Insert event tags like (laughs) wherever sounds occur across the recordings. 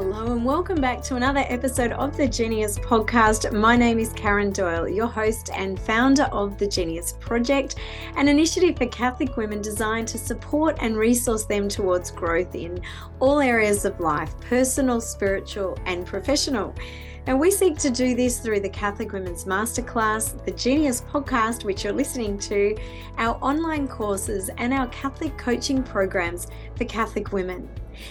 Hello, and welcome back to another episode of the Genius Podcast. My name is Karen Doyle, your host and founder of the Genius Project, an initiative for Catholic women designed to support and resource them towards growth in all areas of life personal, spiritual, and professional. And we seek to do this through the Catholic Women's Masterclass, the Genius podcast, which you're listening to, our online courses, and our Catholic coaching programs for Catholic women.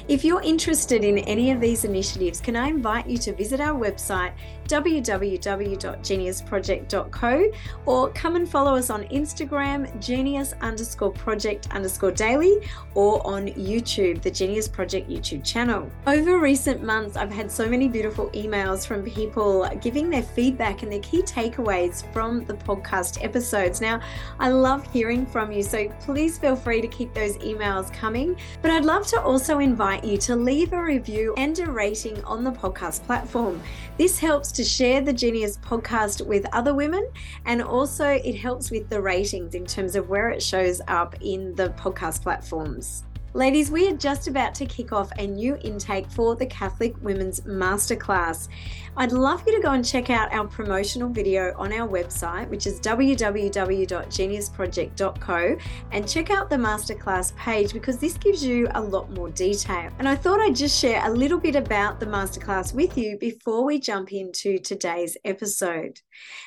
If you're interested in any of these initiatives, can I invite you to visit our website www.geniusproject.co or come and follow us on Instagram, genius underscore project underscore daily, or on YouTube, the Genius Project YouTube channel. Over recent months, I've had so many beautiful emails from people giving their feedback and their key takeaways from the podcast episodes. Now, I love hearing from you, so please feel free to keep those emails coming. But I'd love to also invite you to leave a review and a rating on the podcast platform. This helps to share the Genius podcast with other women, and also it helps with the ratings in terms of where it shows up in the podcast platforms. Ladies, we are just about to kick off a new intake for the Catholic Women's Masterclass. I'd love you to go and check out our promotional video on our website, which is www.geniusproject.co, and check out the masterclass page because this gives you a lot more detail. And I thought I'd just share a little bit about the masterclass with you before we jump into today's episode.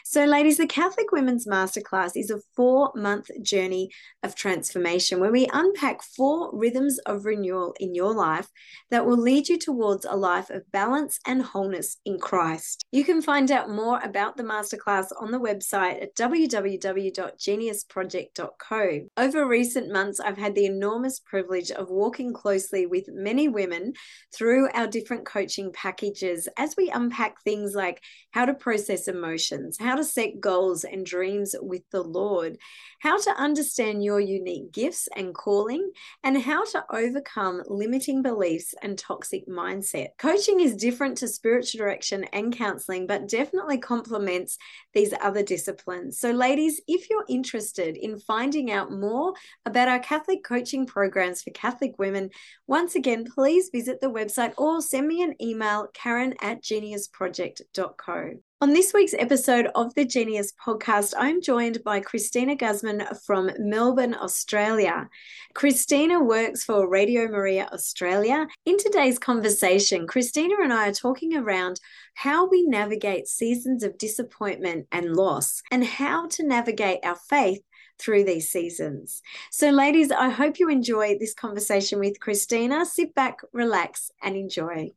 So, ladies, the Catholic Women's Masterclass is a four month journey of transformation where we unpack four rhythms of renewal in your life that will lead you towards a life of balance and wholeness in Christ. Christ. You can find out more about the masterclass on the website at www.geniusproject.co. Over recent months, I've had the enormous privilege of walking closely with many women through our different coaching packages as we unpack things like how to process emotions, how to set goals and dreams with the Lord, how to understand your unique gifts and calling, and how to overcome limiting beliefs and toxic mindset. Coaching is different to spiritual direction and counseling, but definitely complements these other disciplines. So, ladies, if you're interested in finding out more about our Catholic coaching programs for Catholic women, once again, please visit the website or send me an email, karen at geniusproject.co. On this week's episode of the Genius podcast, I'm joined by Christina Guzman from Melbourne, Australia. Christina works for Radio Maria Australia. In today's conversation, Christina and I are talking around how we navigate seasons of disappointment and loss and how to navigate our faith through these seasons. So, ladies, I hope you enjoy this conversation with Christina. Sit back, relax, and enjoy.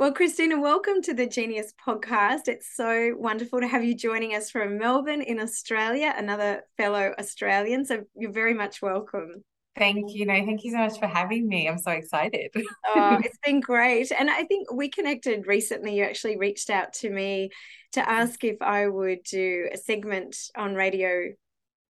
Well, Christina, welcome to the Genius podcast. It's so wonderful to have you joining us from Melbourne in Australia, another fellow Australian. So you're very much welcome. Thank you. No, thank you so much for having me. I'm so excited. oh, (laughs) it's been great. And I think we connected recently. You actually reached out to me to ask if I would do a segment on Radio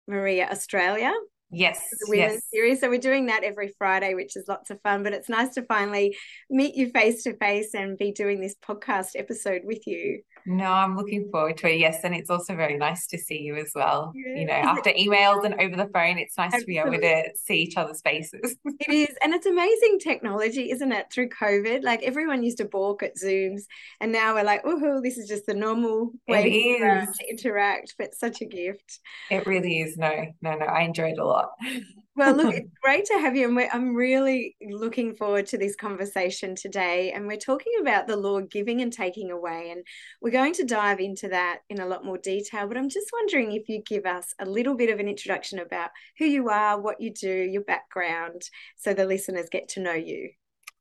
Maria Australia Yes. The women's yes. series. So we're doing that every Friday, which is lots of fun. But it's nice to finally meet you face to face and be doing this podcast episode with you. No, I'm looking forward to it. Yes, and it's also very nice to see you as well. Yeah. You know, after emails and over the phone, it's nice Absolutely. to be able to see each other's faces. (laughs) it is, and it's amazing technology, isn't it? Through COVID, like everyone used to balk at Zooms, and now we're like, oh, this is just the normal way to interact. But such a gift. It really is. No, no, no. I enjoyed it a lot. (laughs) well, look, it's (laughs) great to have you. And I'm really looking forward to this conversation today. And we're talking about the Lord giving and taking away. And we're going to dive into that in a lot more detail. But I'm just wondering if you give us a little bit of an introduction about who you are, what you do, your background, so the listeners get to know you.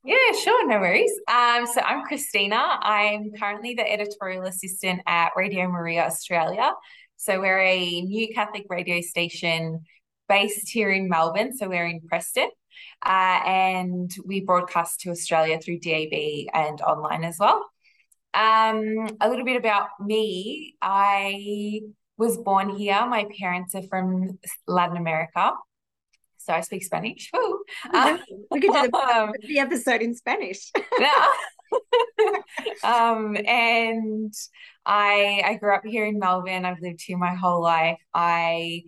Yeah, sure, no worries. Um, so I'm Christina. I'm currently the editorial assistant at Radio Maria Australia. So we're a new Catholic radio station based here in Melbourne, so we're in Preston. Uh, and we broadcast to Australia through DAB and online as well. Um, a little bit about me. I was born here. My parents are from Latin America. So I speak Spanish. Um, (laughs) we could do the, um, (laughs) the episode in Spanish. (laughs) um, and I I grew up here in Melbourne. I've lived here my whole life. I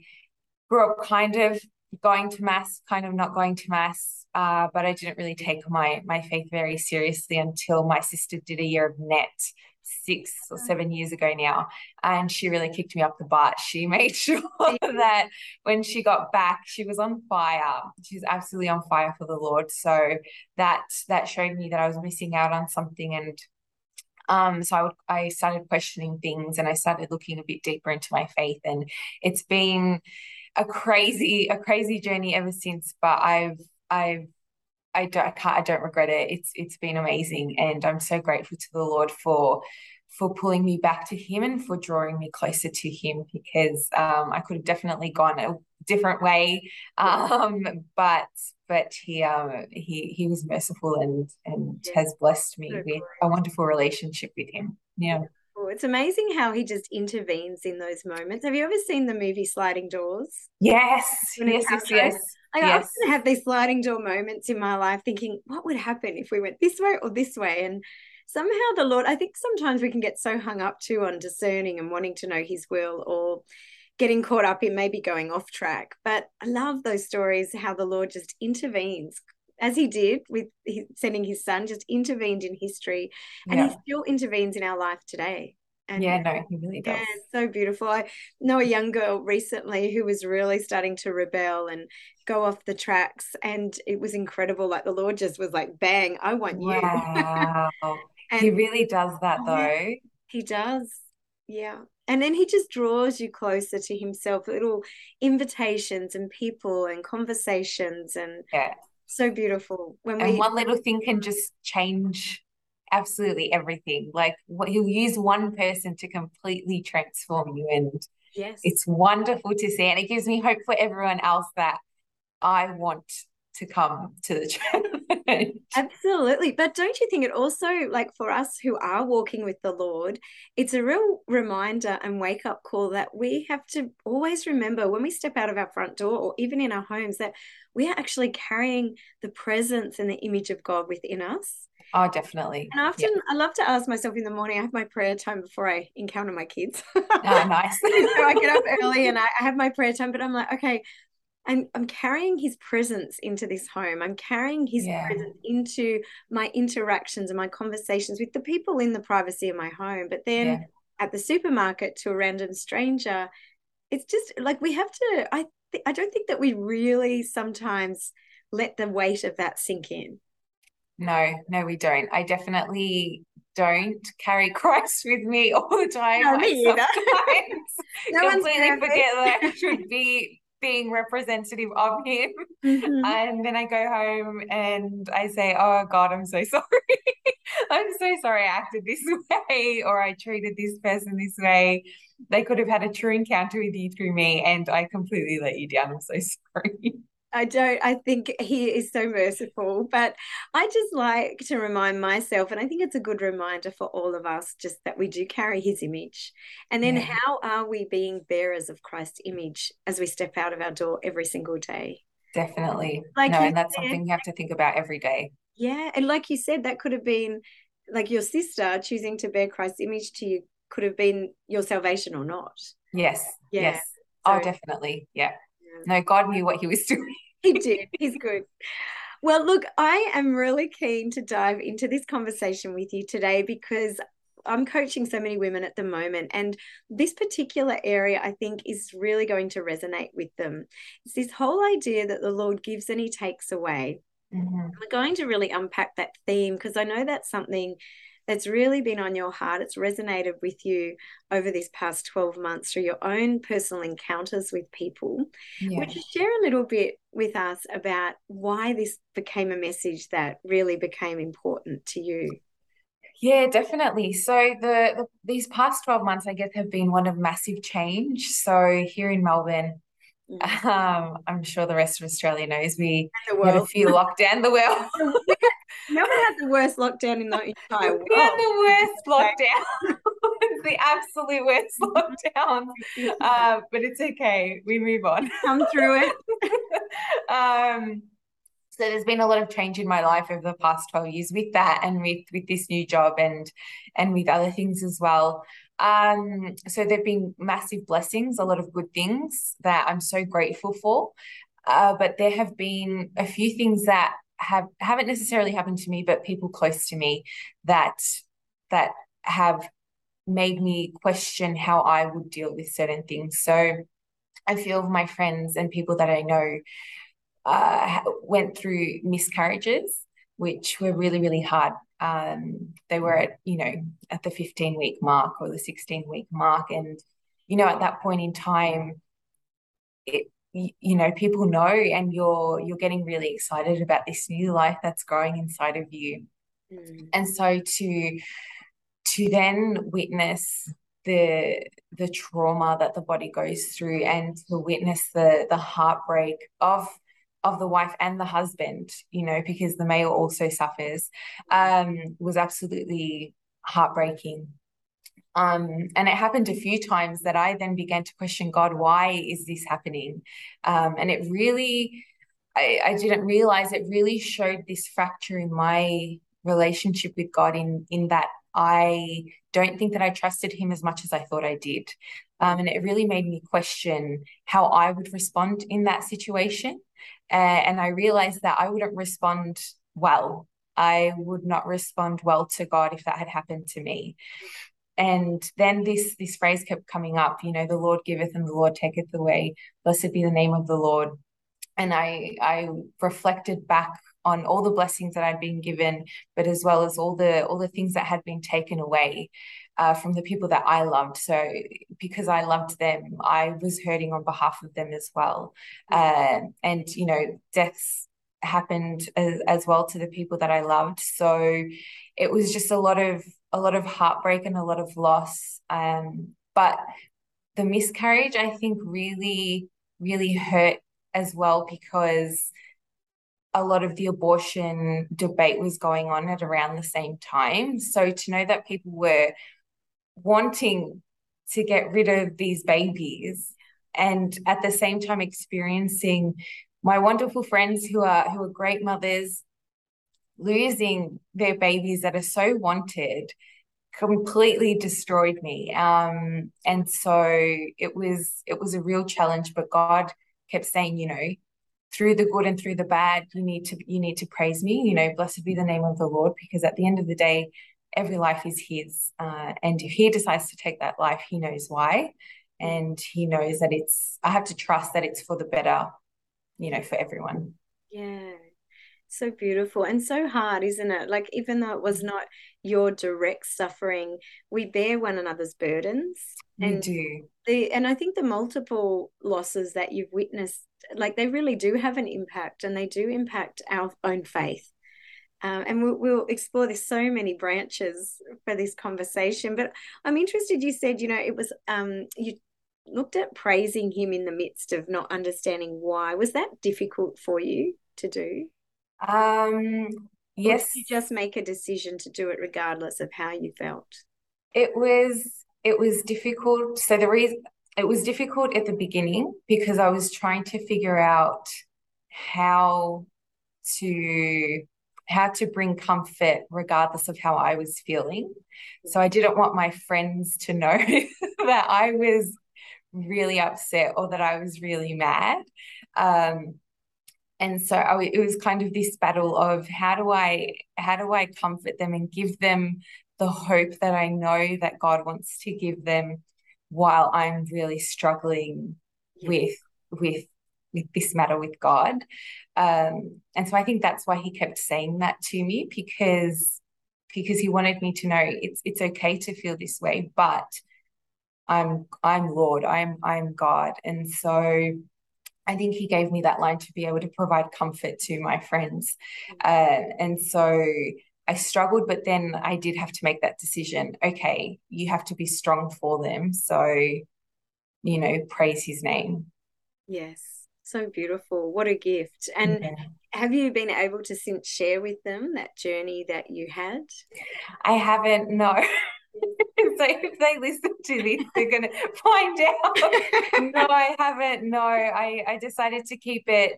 grew up kind of going to mass, kind of not going to mass. Uh, but I didn't really take my my faith very seriously until my sister did a year of NET six or seven years ago now, and she really kicked me up the butt. She (laughs) made sure that when she got back, she was on fire. She's absolutely on fire for the Lord. So that that showed me that I was missing out on something, and um, so I would I started questioning things, and I started looking a bit deeper into my faith, and it's been a crazy a crazy journey ever since. But I've I've I don't I can't I don't regret it. It's it's been amazing and I'm so grateful to the Lord for for pulling me back to him and for drawing me closer to him because um, I could have definitely gone a different way (laughs) um, but but he um, he he was merciful and and has blessed me with a wonderful relationship with him yeah it's amazing how he just intervenes in those moments. Have you ever seen the movie Sliding Doors? Yes, yes, yes, yes. I yes. often have these sliding door moments in my life thinking, what would happen if we went this way or this way? And somehow the Lord, I think sometimes we can get so hung up too on discerning and wanting to know his will or getting caught up in maybe going off track. But I love those stories, how the Lord just intervenes as he did with sending his son, just intervened in history, and yeah. he still intervenes in our life today. And yeah, no, he really does. Yeah, so beautiful. I know a young girl recently who was really starting to rebel and go off the tracks, and it was incredible. Like the Lord just was like, "Bang! I want you." Wow, (laughs) he really does that, oh, though. He does. Yeah. And then he just draws you closer to himself, little invitations and people and conversations and yeah so beautiful when and we one little thing can just change absolutely everything. Like what he'll use one person to completely transform you and yes. it's wonderful to see and it gives me hope for everyone else that i want to come to the church. (laughs) Absolutely but don't you think it also like for us who are walking with the lord it's a real reminder and wake up call that we have to always remember when we step out of our front door or even in our homes that we are actually carrying the presence and the image of God within us. Oh, definitely. And often yeah. I love to ask myself in the morning, I have my prayer time before I encounter my kids. (laughs) oh, nice. (laughs) so I get up early and I, I have my prayer time, but I'm like, okay, I'm I'm carrying his presence into this home. I'm carrying his yeah. presence into my interactions and my conversations with the people in the privacy of my home. But then yeah. at the supermarket to a random stranger, it's just like we have to I I don't think that we really sometimes let the weight of that sink in. No, no, we don't. I definitely don't carry (laughs) Christ with me all the time. No, me either. (laughs) no completely forget that I (laughs) should be being representative of him. Mm-hmm. And then I go home and I say, Oh God, I'm so sorry. I'm so sorry I acted this way or I treated this person this way. They could have had a true encounter with you through me and I completely let you down. I'm so sorry. I don't. I think he is so merciful. But I just like to remind myself, and I think it's a good reminder for all of us, just that we do carry his image. And then yeah. how are we being bearers of Christ's image as we step out of our door every single day? Definitely. Like no, and that's said, something you have to think about every day. Yeah. And like you said, that could have been like your sister choosing to bear Christ's image to you could have been your salvation or not. Yes. Yeah. Yes. Oh, so, oh, definitely. Yeah. (laughs) No, God knew what he was (laughs) doing. he did. He's good. Well, look, I am really keen to dive into this conversation with you today because I'm coaching so many women at the moment, and this particular area I think is really going to resonate with them. It's this whole idea that the Lord gives and He takes away. Mm-hmm. We're going to really unpack that theme because I know that's something that's really been on your heart, it's resonated with you over these past 12 months through your own personal encounters with people. Yeah. Would you share a little bit with us about why this became a message that really became important to you? Yeah, definitely. So the, the, these past 12 months, I guess, have been one of massive change. So here in Melbourne, mm. (laughs) um, I'm sure the rest of Australia knows we have a few lockdown the world. (laughs) Never had the worst lockdown in the (laughs) entire world. We had the worst (laughs) lockdown. (laughs) the absolute worst lockdown. Uh, but it's okay. We move on. Come through it. um, so there's been a lot of change in my life over the past 12 years with that and with with this new job and and with other things as well um so there've been massive blessings a lot of good things that i'm so grateful for Uh, but there have been a few things that have haven't necessarily happened to me, but people close to me that that have made me question how I would deal with certain things. So a few of my friends and people that I know uh, went through miscarriages, which were really, really hard. Um, they were at, you know, at the 15 week mark or the 16 week mark. And, you know, at that point in time, it, you know people know and you're you're getting really excited about this new life that's growing inside of you. Mm. and so to to then witness the the trauma that the body goes through and to witness the the heartbreak of of the wife and the husband you know because the male also suffers um was absolutely heartbreaking um, and it happened a few times that I then began to question God, why is this happening? Um, and it really, I, I didn't realize it really showed this fracture in my relationship with God in in that I don't think that I trusted him as much as I thought I did. Um, and it really made me question how I would respond in that situation. Uh, and I realized that I wouldn't respond well. I would not respond well to God if that had happened to me. And then this this phrase kept coming up, you know, the Lord giveth and the Lord taketh away. Blessed be the name of the Lord. And I I reflected back on all the blessings that I'd been given, but as well as all the all the things that had been taken away uh, from the people that I loved. So because I loved them, I was hurting on behalf of them as well. Uh, and you know, deaths happened as, as well to the people that I loved. So it was just a lot of a lot of heartbreak and a lot of loss. Um, but the miscarriage, I think, really, really hurt as well because a lot of the abortion debate was going on at around the same time. So to know that people were wanting to get rid of these babies and at the same time experiencing my wonderful friends who are who are great mothers losing their babies that are so wanted completely destroyed me. Um and so it was it was a real challenge but god kept saying you know through the good and through the bad you need to you need to praise me. You know blessed be the name of the lord because at the end of the day every life is his. Uh, and if he decides to take that life he knows why. And he knows that it's i have to trust that it's for the better you know for everyone. Yeah so beautiful and so hard isn't it? Like even though it was mm. not your direct suffering we bear one another's burdens and do. the and i think the multiple losses that you've witnessed like they really do have an impact and they do impact our own faith. Um, and we'll, we'll explore this so many branches for this conversation but i'm interested you said you know it was um you looked at praising him in the midst of not understanding why. Was that difficult for you to do um yes you just make a decision to do it regardless of how you felt it was it was difficult so the reason it was difficult at the beginning because I was trying to figure out how to how to bring comfort regardless of how I was feeling. So I didn't want my friends to know (laughs) that I was really upset or that I was really mad. Um, and so I, it was kind of this battle of how do I how do I comfort them and give them the hope that I know that God wants to give them while I'm really struggling with with with this matter with God. Um, and so I think that's why he kept saying that to me because because he wanted me to know it's it's okay to feel this way, but I'm I'm Lord, I'm I'm God. And so I think he gave me that line to be able to provide comfort to my friends. Uh, and so I struggled, but then I did have to make that decision. Okay, you have to be strong for them. So, you know, praise his name. Yes, so beautiful. What a gift. And yeah. have you been able to since share with them that journey that you had? I haven't, no. (laughs) so if they listen to this, they're going to find out. no, I haven't. No, I, I decided to keep it.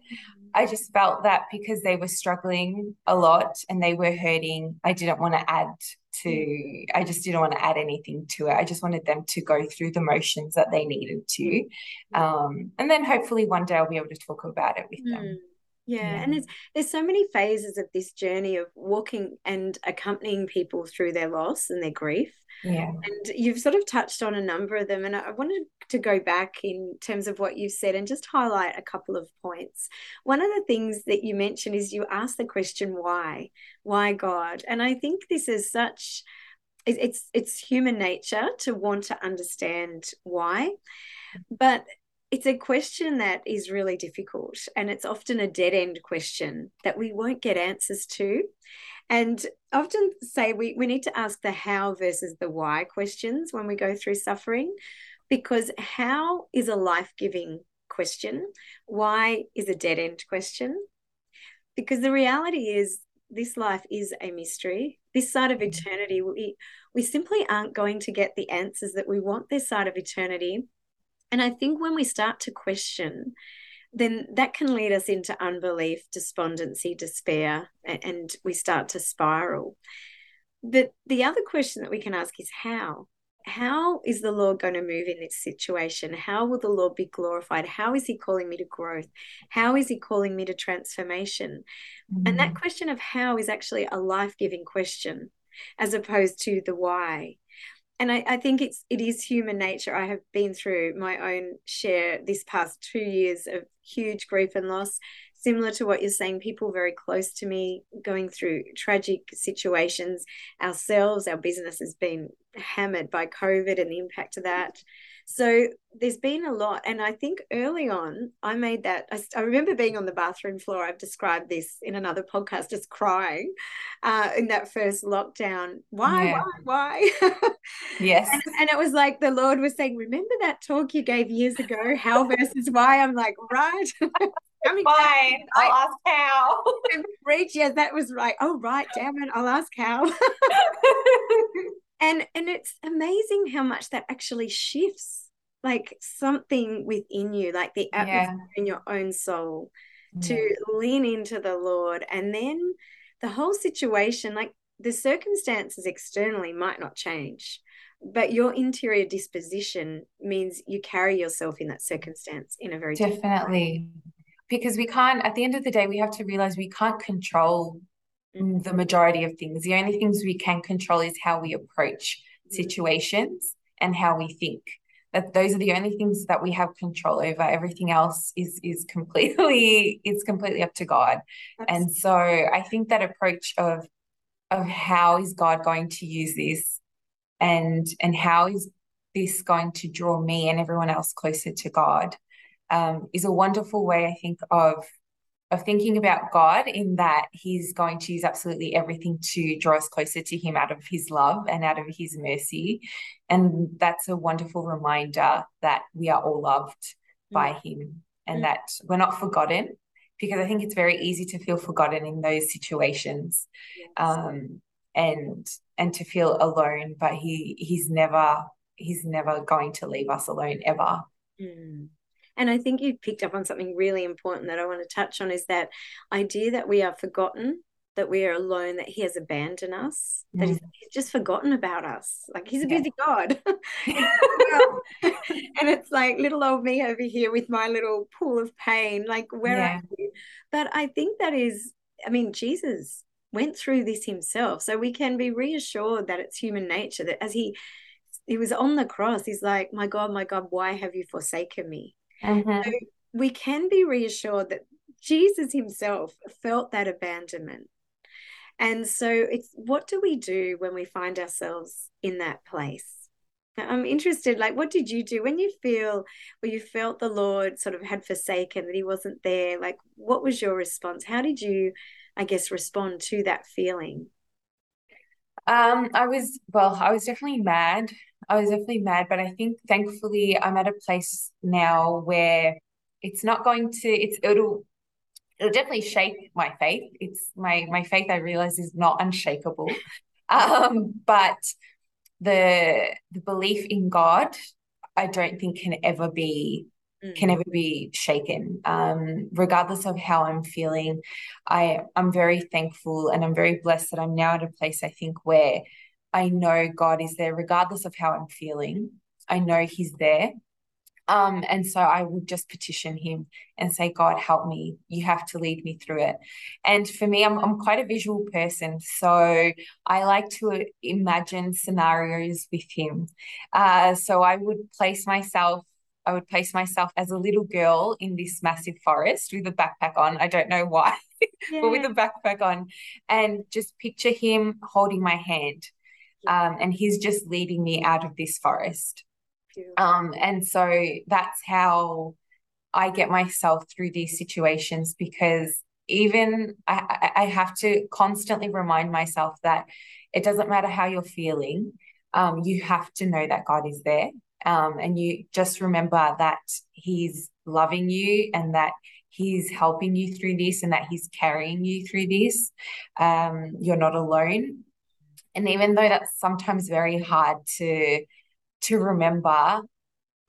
I just felt that because they were struggling a lot and they were hurting, I didn't want to add to, I just didn't want to add anything to it. I just wanted them to go through the motions that they needed to. Um, and then hopefully one day I'll be able to talk about it with them. Yeah. yeah. and there's there's so many phases of this journey of walking and accompanying people through their loss and their grief. Yeah. And you've sort of touched on a number of them. And I wanted to go back in terms of what you've said and just highlight a couple of points. One of the things that you mentioned is you asked the question, why? Why God? And I think this is such it's it's human nature to want to understand why. But it's a question that is really difficult and it's often a dead end question that we won't get answers to and I often say we, we need to ask the how versus the why questions when we go through suffering, because how is a life giving question, why is a dead end question. Because the reality is, this life is a mystery. This side of mm. eternity, we, we simply aren't going to get the answers that we want this side of eternity. And I think when we start to question then that can lead us into unbelief, despondency, despair, and we start to spiral. But the other question that we can ask is how? How is the Lord going to move in this situation? How will the Lord be glorified? How is He calling me to growth? How is He calling me to transformation? Mm-hmm. And that mm-hmm. question of how is actually a life giving question as opposed to the why and I, I, think it's it is human nature. I have been through my own share this past two years of huge grief and loss, similar to what you're saying. People very close to me going through tragic situations. Ourselves, our business has been hammered by COVID and the impact of that. So there's been a lot. And I think early on, I made that. I, I remember being on the bathroom floor. I've described this in another podcast, just crying uh, in that first lockdown. Why, yeah. why, why? (laughs) yes. And, and, it was like the Lord was saying, Remember that talk you gave years ago, how versus why? I'm like, Right. (laughs) Fine, I'll ask how. Reach, yes, that was right. Oh, right, damn it, I'll ask how (laughs) and and it's amazing how much that actually shifts like something within you like the atmosphere yeah. in your own soul yeah. to lean into the lord and then the whole situation like the circumstances externally might not change but your interior disposition means you carry yourself in that circumstance in a very definitely because we can't at the end of the day we have to realize we can't control mm-hmm. the majority of things. The only things we can control is how we approach mm-hmm. situations and how we think. That those are the only things that we have control over. Everything else is is completely (laughs) it's completely up to God. Absolutely. And so I think that approach of of how is God going to use this and and how is this going to draw me and everyone else closer to God um, is a wonderful way, I think, of of thinking about God in that He's going to use absolutely everything to draw us closer to Him out of His love and out of His mercy. And that's a wonderful reminder that we are all loved mm. by Him and mm. that we're not forgotten because I think it's very easy to feel forgotten in those situations. Yes. Um, and and to feel alone, but he he's never he's never going to leave us alone ever. Mm. And I think you picked up on something really important that I want to touch on is that idea that we are forgotten, that we are alone, that He has abandoned us, mm. that he's, he's, just forgotten about us. Like He's a busy yeah. God. (laughs) (laughs) and it's like little old me over here with my little pool of pain. Like, where yeah. are you? But I think that is, I mean, Jesus went through this himself. So we can be reassured that it's human nature that as he he was on the cross, he's like, My God, my God, why have you forsaken me? Mm-hmm. So we can be reassured that Jesus himself felt that abandonment. And so it's what do we do when we find ourselves in that place? I'm interested, like, what did you do when you feel, when you felt the Lord sort of had forsaken, that He wasn't there? Like, what was your response? How did you, I guess, respond to that feeling? Um, I was, well, I was definitely mad. I was definitely mad, but I think thankfully I'm at a place now where it's not going to it's it'll it'll definitely shake my faith. It's my my faith I realize is not unshakable. (laughs) um, but the the belief in God, I don't think can ever be can ever be shaken. Um, regardless of how I'm feeling, I I'm very thankful and I'm very blessed that I'm now at a place I think where I know God is there, regardless of how I'm feeling. I know He's there. Um, and so I would just petition him and say, God, help me. You have to lead me through it. And for me, I'm, I'm quite a visual person. So I like to imagine scenarios with him. Uh, so I would place myself I would place myself as a little girl in this massive forest with a backpack on. I don't know why, yeah. (laughs) but with a backpack on, and just picture him holding my hand. Um, and he's just leading me out of this forest. Um, and so that's how I get myself through these situations because even I, I have to constantly remind myself that it doesn't matter how you're feeling, um, you have to know that God is there. Um, and you just remember that He's loving you and that He's helping you through this and that He's carrying you through this. Um, you're not alone. And even though that's sometimes very hard to to remember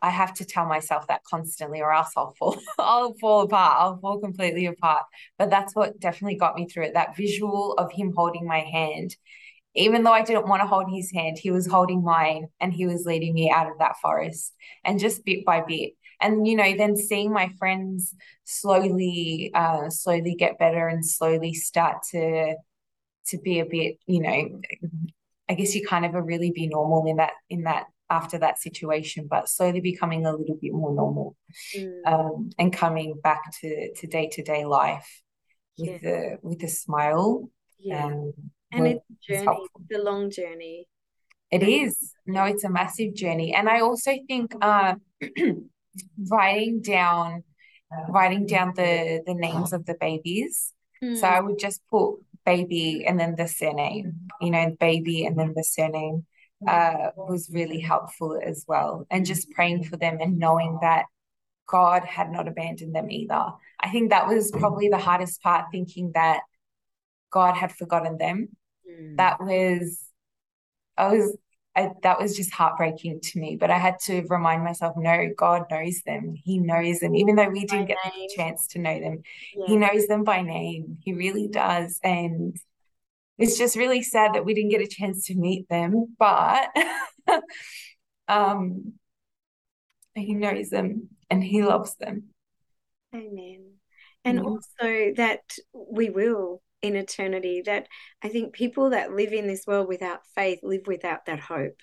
I have to tell myself that constantly, or else I'll fall, (laughs) I'll fall apart. I'll fall completely apart. But that's what definitely got me through it. That visual of him holding my hand, even though I didn't want to hold his hand, he was holding mine, and he was leading me out of that forest, and just bit by bit. And you know, then seeing my friends slowly, uh, slowly get better, and slowly start to, to be a bit, you know, I guess you kind of really be normal in that in that after that situation, but slowly becoming a little bit more normal mm. um, and coming back to to day to day life with yeah. the with a smile. Yeah. Um, and it's a journey, the long journey. It is. No, it's a massive journey. And I also think uh, (clears throat) writing down writing down the the names of the babies. Mm. So I would just put baby and then the surname, you know, baby and then the surname uh, was really helpful as well. And just praying for them and knowing that God had not abandoned them either. I think that was probably the hardest part, thinking that God had forgotten them. Mm. That was, I was, I, that was just heartbreaking to me. But I had to remind myself, no, God knows them. He knows them, even though we didn't get the chance to know them. Yeah. He knows them by name. He really does. And it's just really sad that we didn't get a chance to meet them, but (laughs) um, he knows them and he loves them. Amen. And mm-hmm. also that we will in eternity, that I think people that live in this world without faith live without that hope.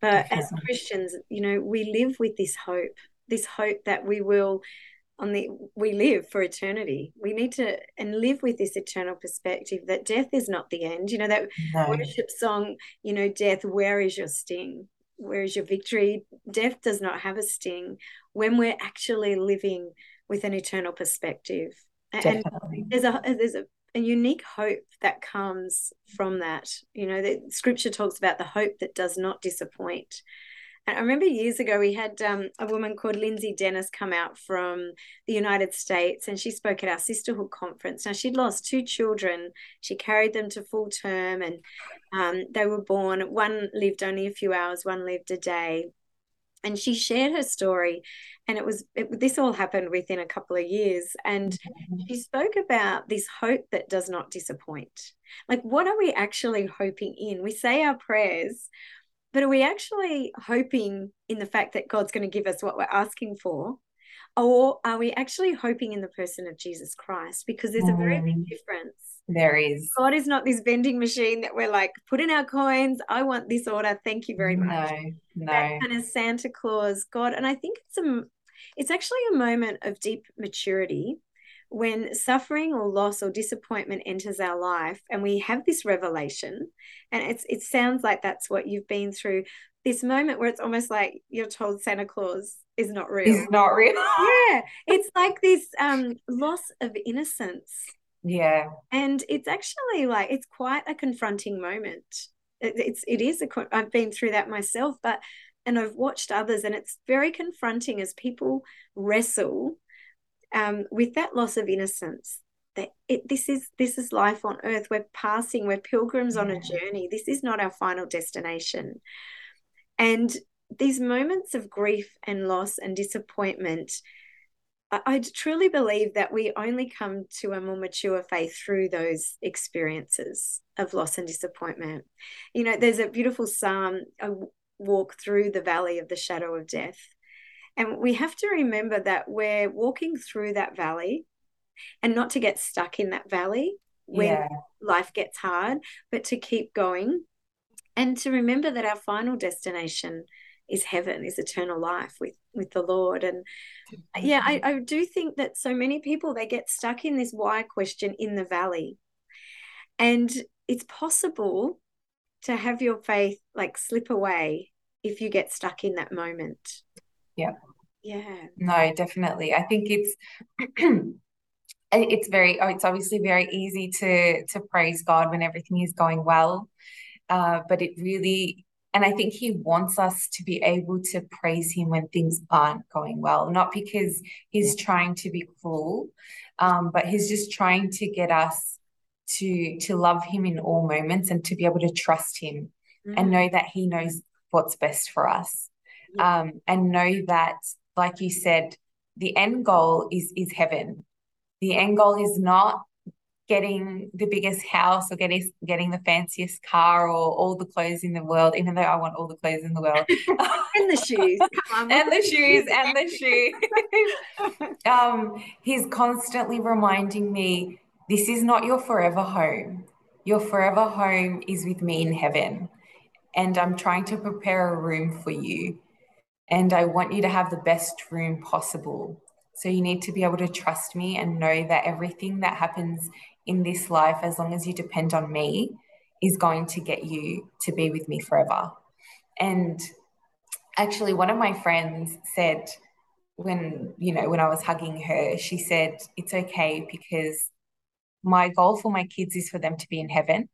But Definitely. as Christians, you know, we live with this hope, this hope that we will on the we live for eternity we need to and live with this eternal perspective that death is not the end you know that no. worship song you know death where is your sting where is your victory death does not have a sting when we're actually living with an eternal perspective Definitely. and there's a there's a, a unique hope that comes from that you know that scripture talks about the hope that does not disappoint And I remember years ago we had um, a woman called Lindsay Dennis come out from the United States and she spoke at our sisterhood conference. Now she'd lost two children. She carried them to full term and um, they were born. One lived only a few hours, one lived a day. And she shared her story, and it was it, this all happened within a couple of years. And mm-hmm. she spoke about this hope that does not disappoint. Like, what are we actually hoping in? We say our prayers, but are we actually hoping in the fact that God's going to give us what we're asking for? Or are we actually hoping in the person of Jesus Christ? Because there's a very big mm. difference. There is. God is not this vending machine that we're like, put in our coins. I want this order. Thank you very much. No, no. That kind of Santa Claus God. And I think it's a it's actually a moment of deep maturity when suffering or loss or disappointment enters our life and we have this revelation and it's it sounds like that's what you've been through this moment where it's almost like you're told Santa Claus is not real. Is not real. yeah. It's like this um loss of innocence. Yeah. And it's actually like it's quite a confronting moment. It, it's it is a I've been through that myself, but and I've watched others and it's very confronting as people wrestle um, with that loss of innocence that it, this is this is life on earth we're passing we're pilgrims yeah. on a journey this is not our final destination and these moments of grief and loss and disappointment I, truly believe that we only come to a more mature faith through those experiences of loss and disappointment you know there's a beautiful psalm a walk through the valley of the shadow of death and we have to remember that we're walking through that valley and not to get stuck in that valley when yeah. life gets hard, but to keep going and to remember that our final destination is heaven, is eternal life with with the Lord. And yeah, I, I do think that so many people they get stuck in this why question in the valley. And it's possible to have your faith like slip away if you get stuck in that moment. Yeah. Yeah. No, definitely. I think it's (clears throat) it's very oh, it's obviously very easy to to praise God when everything is going well. Uh, but it really and I think he wants us to be able to praise him when things aren't going well, not because he's trying to be cruel, um, but he's just trying to get us to to love him in all moments and to be able to trust him mm-hmm. and know that he knows what's best for us. Um, and know that like you said, the end goal is is heaven. The end goal is not getting the biggest house or getting getting the fanciest car or all the clothes in the world, even though I want all the clothes in the world. (laughs) and the (laughs) shoes. On, and the shoes and the shoes. (laughs) um, he's constantly reminding me, this is not your forever home. Your forever home is with me in heaven. And I'm trying to prepare a room for you and I want you to have the best room possible. So you need to be able to trust me and know that everything that happens in this life, as long as you depend on me, is going to get you to be with me forever. And actually, one of my friends said, when you know when i was hugging her she said it's okay because my goal for my kids is for them to be in heaven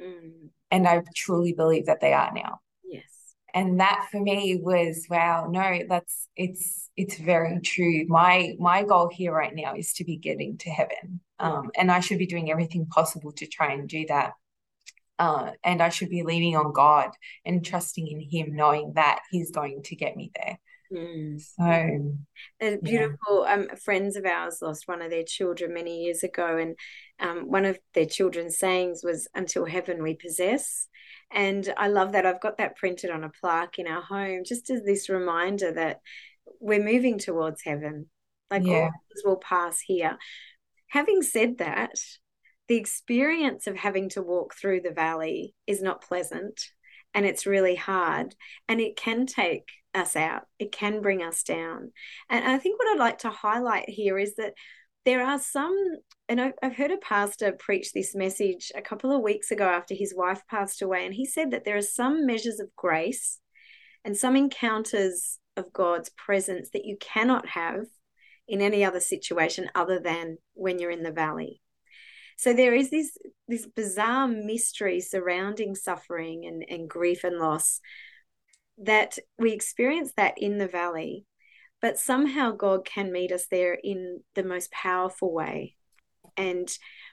mm. and i truly believe that they are now yes and that for me was wow no that's it's it's very true my my goal here right now is to be getting to heaven um, and i should be doing everything possible to try and do that uh, and i should be leaning on god and trusting in him knowing that he's going to get me there Mm. So, and beautiful yeah. um, friends of ours lost one of their children many years ago, and um, one of their children's sayings was, "Until heaven we possess." And I love that. I've got that printed on a plaque in our home, just as this reminder that we're moving towards heaven. Like yeah. all things will pass here. Having said that, the experience of having to walk through the valley is not pleasant and it's really hard and it can take us out it can bring us down and i think what i'd like to highlight here is that there are some and I've, I've heard a pastor preach this message a couple of weeks ago after his wife passed away and he said that there are some measures of grace and some encounters of god's presence that you cannot have in any other situation other than when you're in the valley so there is this this bizarre mystery surrounding suffering and, and grief and loss that we experience that in the valley but somehow God can meet us there in the most powerful way. And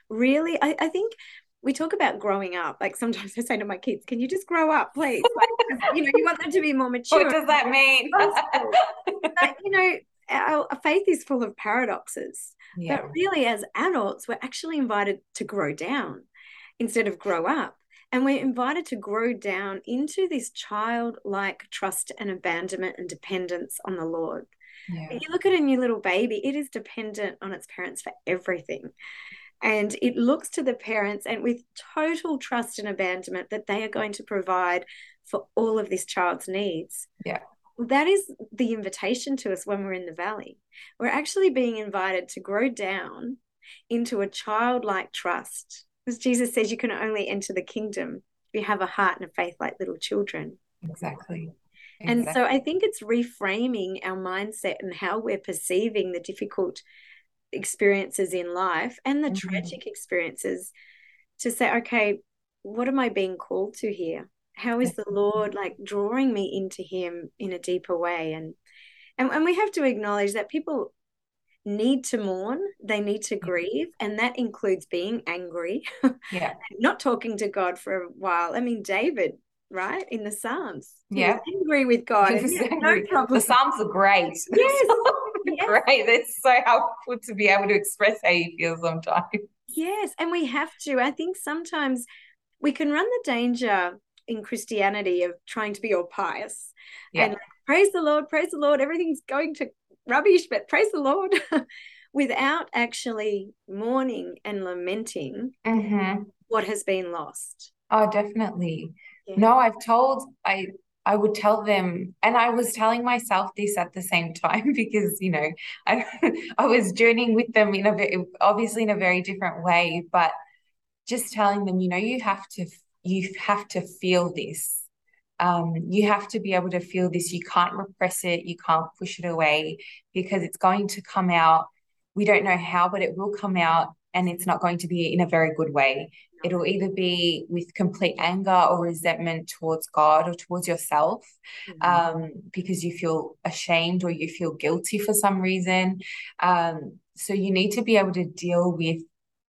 really, I, I think we talk about growing up. Like sometimes I say to my kids, "Can you just grow up, please?" Like, (laughs) you know, you want them to be more mature. What does that mean? (laughs) but, you know, our faith is full of paradoxes. Yeah. But really, as adults, we're actually invited to grow down instead of grow up. And we're invited to grow down into this childlike trust and abandonment and dependence on the Lord. Yeah. You look at a new little baby, it is dependent on its parents for everything. And it looks to the parents and with total trust and abandonment that they are going to provide for all of this child's needs. Yeah. That is the invitation to us when we're in the valley. We're actually being invited to grow down into a childlike trust. As Jesus says, you can only enter the kingdom if you have a heart and a faith like little children. Exactly. And so I think it's reframing our mindset and how we're perceiving the difficult experiences in life and the mm-hmm. tragic experiences to say, okay, what am I being called to here? How is the Lord like drawing me into Him in a deeper way? And and, and we have to acknowledge that people need to mourn, they need to grieve, and that includes being angry. Yeah. (laughs) not talking to God for a while. I mean, David, right? In the Psalms. Yeah. angry with God. No problem. The Psalms are great. Yes. (laughs) (laughs) yes. Great. It's so helpful to be able to express how you feel sometimes. Yes. And we have to. I think sometimes we can run the danger in Christianity of trying to be all pious. Yeah. And like, praise the Lord, praise the Lord, everything's going to rubbish, but praise the Lord. (laughs) Without actually mourning and lamenting mm-hmm. what has been lost. Oh, definitely. Yeah. No, I've told I I would tell them, and I was telling myself this at the same time (laughs) because you know I (laughs) I was journeying with them in a very, obviously in a very different way, but just telling them, you know, you have to you have to feel this. Um, you have to be able to feel this. You can't repress it. You can't push it away because it's going to come out. We don't know how, but it will come out and it's not going to be in a very good way. It'll either be with complete anger or resentment towards God or towards yourself mm-hmm. um, because you feel ashamed or you feel guilty for some reason. Um, so you need to be able to deal with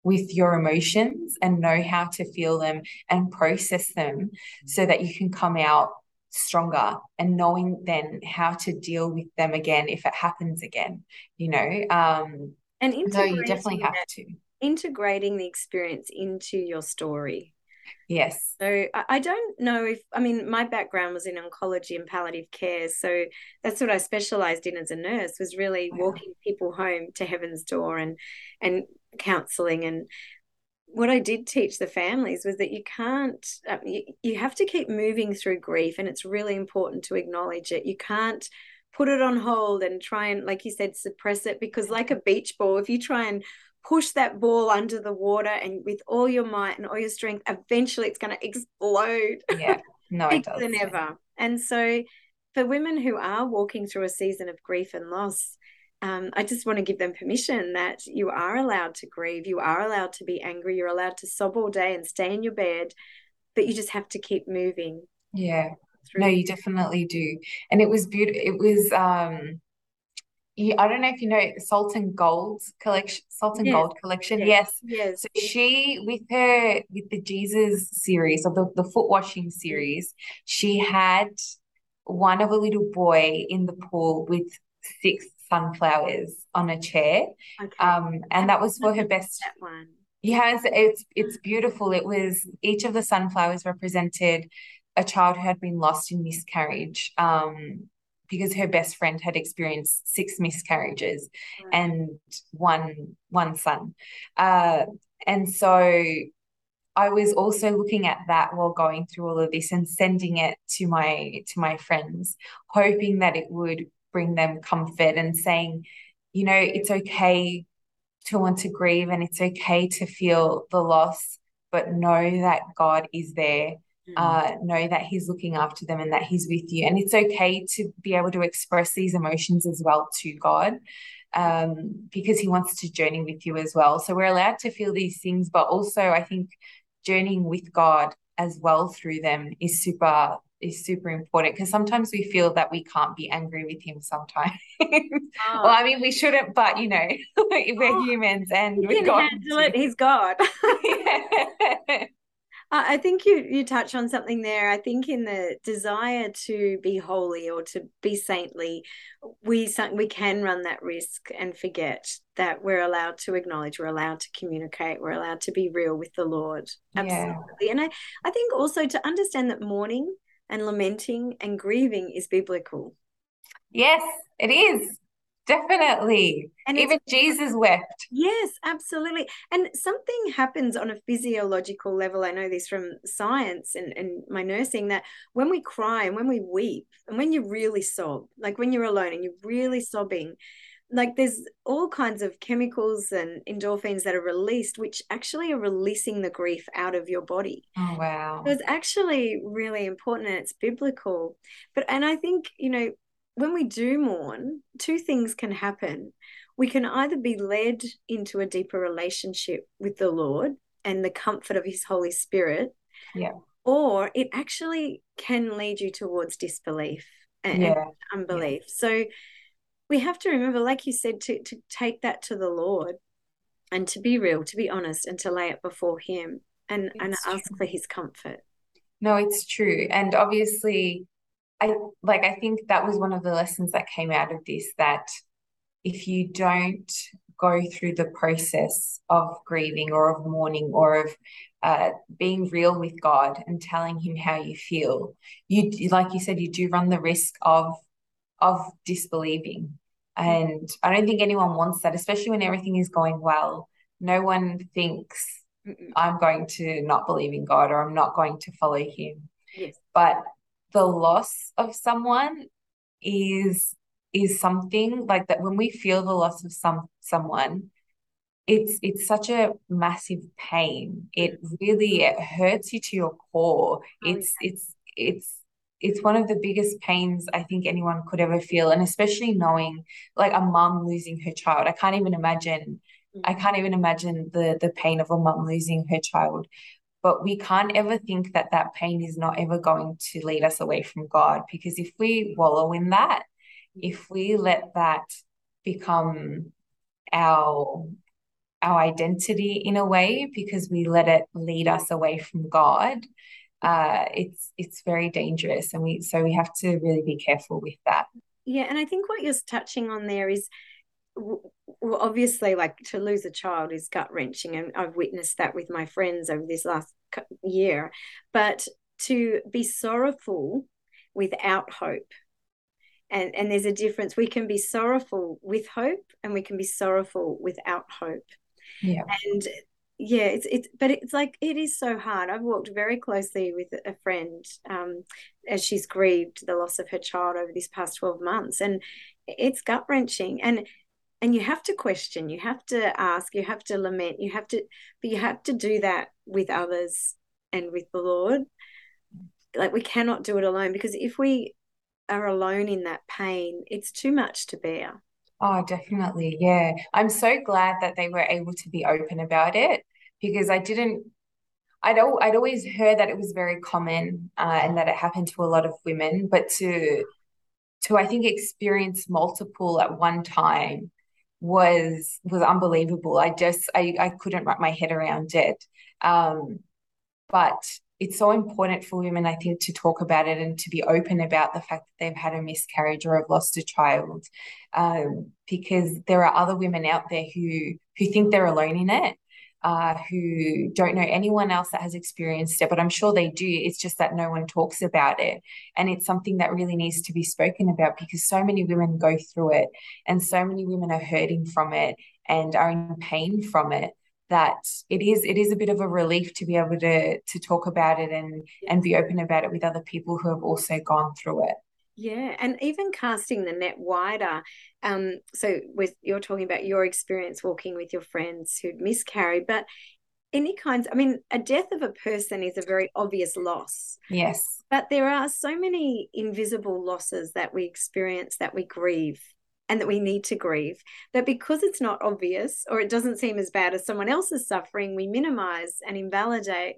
with your emotions and know how to feel them and process them so that you can come out stronger and knowing then how to deal with them again if it happens again you know um and so you definitely have to integrating the experience into your story Yes. So I don't know if I mean my background was in oncology and palliative care, so that's what I specialized in as a nurse was really wow. walking people home to heaven's door and and counseling and what I did teach the families was that you can't uh, you, you have to keep moving through grief and it's really important to acknowledge it. You can't put it on hold and try and like you said suppress it because like a beach ball if you try and push that ball under the water and with all your might and all your strength, eventually it's going to explode. Yeah, no, it (laughs) does. than ever. And so, for women who are walking through a season of grief and loss, um, I just want to give them permission that you are allowed to grieve, you are allowed to be angry, you're allowed to sob all day and stay in your bed, but you just have to keep moving. Yeah. No, you definitely do. And it was beautiful. It was um you, I don't know if you know Salt and Gold collection, Salt and yes. Gold collection. Yes. yes. So she with her with the Jesus series or the, the foot washing series, she had one of a little boy in the pool with six sunflowers on a chair. Okay. Um, and that was for her best that one. Yeah, it's it's beautiful. It was each of the sunflowers represented a child who had been lost in miscarriage. Um, because her best friend had experienced six miscarriages right. and one one son uh, and so I was also looking at that while going through all of this and sending it to my to my friends hoping that it would bring them comfort and saying you know it's okay to want to grieve and it's okay to feel the loss but know that God is there Mm. Uh, know that he's looking after them and that he's with you. And it's okay to be able to express these emotions as well to God um, because he wants to journey with you as well. So we're allowed to feel these things, but also I think journeying with God as well through them is super is super important because sometimes we feel that we can't be angry with him sometimes. (laughs) Oh. well, I mean, we shouldn't, but you know, (laughs) we're oh, humans and we can handle it. He's God. (laughs) yeah. I think you you touch on something there. I think in the desire to be holy or to be saintly, we we can run that risk and forget that we're allowed to acknowledge, we're allowed to communicate, we're allowed to be real with the Lord. Absolutely. Yeah. And I, I think also to understand that mourning and lamenting and grieving is biblical. Yes, it is. Definitely. And even Jesus wept. Yes, absolutely. And something happens on a physiological level. I know this from science and, and my nursing that when we cry and when we weep and when you really sob, like when you're alone and you're really sobbing, like there's all kinds of chemicals and endorphins that are released which actually are releasing the grief out of your body oh wow so it's actually really important and it's biblical but and i think you know when we do mourn, two things can happen. We can either be led into a deeper relationship with the Lord and the comfort of His Holy Spirit. Yeah. Or it actually can lead you towards disbelief and, yeah. and unbelief. Yeah. So we have to remember, like you said, to, to take that to the Lord and to be real, to be honest, and to lay it before Him and, and ask true. for His comfort. No, it's true. And obviously, I like, I think that was one of the lessons that came out of this that if you don't go through the process of grieving or of mourning or of uh, being real with God and telling Him how you feel, you like you said, you do run the risk of of disbelieving. And I don't think anyone wants that, especially when everything is going well. No one thinks I'm going to not believe in God or I'm not going to follow Him. Yes. But the loss of someone is is something like that when we feel the loss of some someone it's it's such a massive pain. It really it hurts you to your core. Oh, it's it's it's it's one of the biggest pains I think anyone could ever feel and especially knowing like a mum losing her child. I can't even imagine I mm. can't even imagine the the pain of a mum losing her child but we can't ever think that that pain is not ever going to lead us away from God because if we wallow in that if we let that become our our identity in a way because we let it lead us away from God uh it's it's very dangerous. And we so we have to really be careful with that. Yeah and i think what you're touching on there is obviously like to lose a child is gut wrenching and i've witnessed that with my friends over this last year but to be sorrowful without hope. And and there's a difference. We can be sorrowful with hope and we can be sorrowful without hope. Yeah. And yeah it's it's but it's like it is so hard. I've walked very closely with a friend um, as she's grieved the loss of her child over these past 12 months and it's gut wrenching. And and you have to question you have to ask you have to lament you have to but you have to do that with others and with the lord like we cannot do it alone because if we are alone in that pain it's too much to bear Oh, definitely. Yeah. I'm so glad that they were able to be open about it because I didn't, I'd, I'd always heard that it was very common uh, and that it happened to a lot of women, but to, to, I think, experience multiple at one time was, was unbelievable. I just, I, I couldn't wrap my head around it. Um, but it's so important for women, I think, to talk about it and to be open about the fact that they've had a miscarriage or have lost a child, um, because there are other women out there who who think they're alone in it, uh, who don't know anyone else that has experienced it, but I'm sure they do. It's just that no one talks about it, and it's something that really needs to be spoken about because so many women go through it, and so many women are hurting from it and are in pain from it that it is it is a bit of a relief to be able to to talk about it and and be open about it with other people who have also gone through it yeah and even casting the net wider um so with you're talking about your experience walking with your friends who'd miscarried but any kinds i mean a death of a person is a very obvious loss yes but there are so many invisible losses that we experience that we grieve and that we need to grieve. But because it's not obvious or it doesn't seem as bad as someone else's suffering, we minimize and invalidate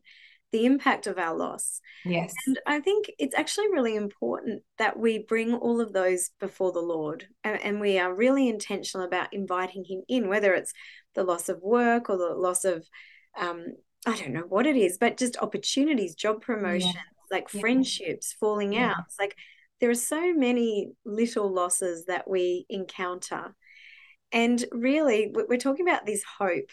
the impact of our loss. Yes. And I think it's actually really important that we bring all of those before the Lord and, and, we are really intentional about inviting Him in, whether it's the loss of work or the loss of, um, I don't know what it is, but just opportunities, job promotions, yeah. like yeah. friendships falling yeah. out. It's like there are so many little losses that we encounter. And really, we're talking about this hope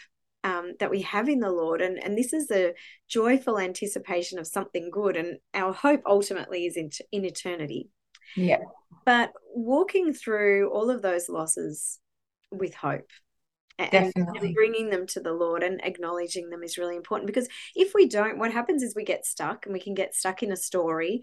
um, that we have in the Lord. And, and this is a joyful anticipation of something good. And our hope ultimately is in, in eternity. Yeah. But walking through all of those losses with hope Definitely. And bringing them to the Lord and acknowledging them is really important because if we don't, what happens is we get stuck and we can get stuck in a story.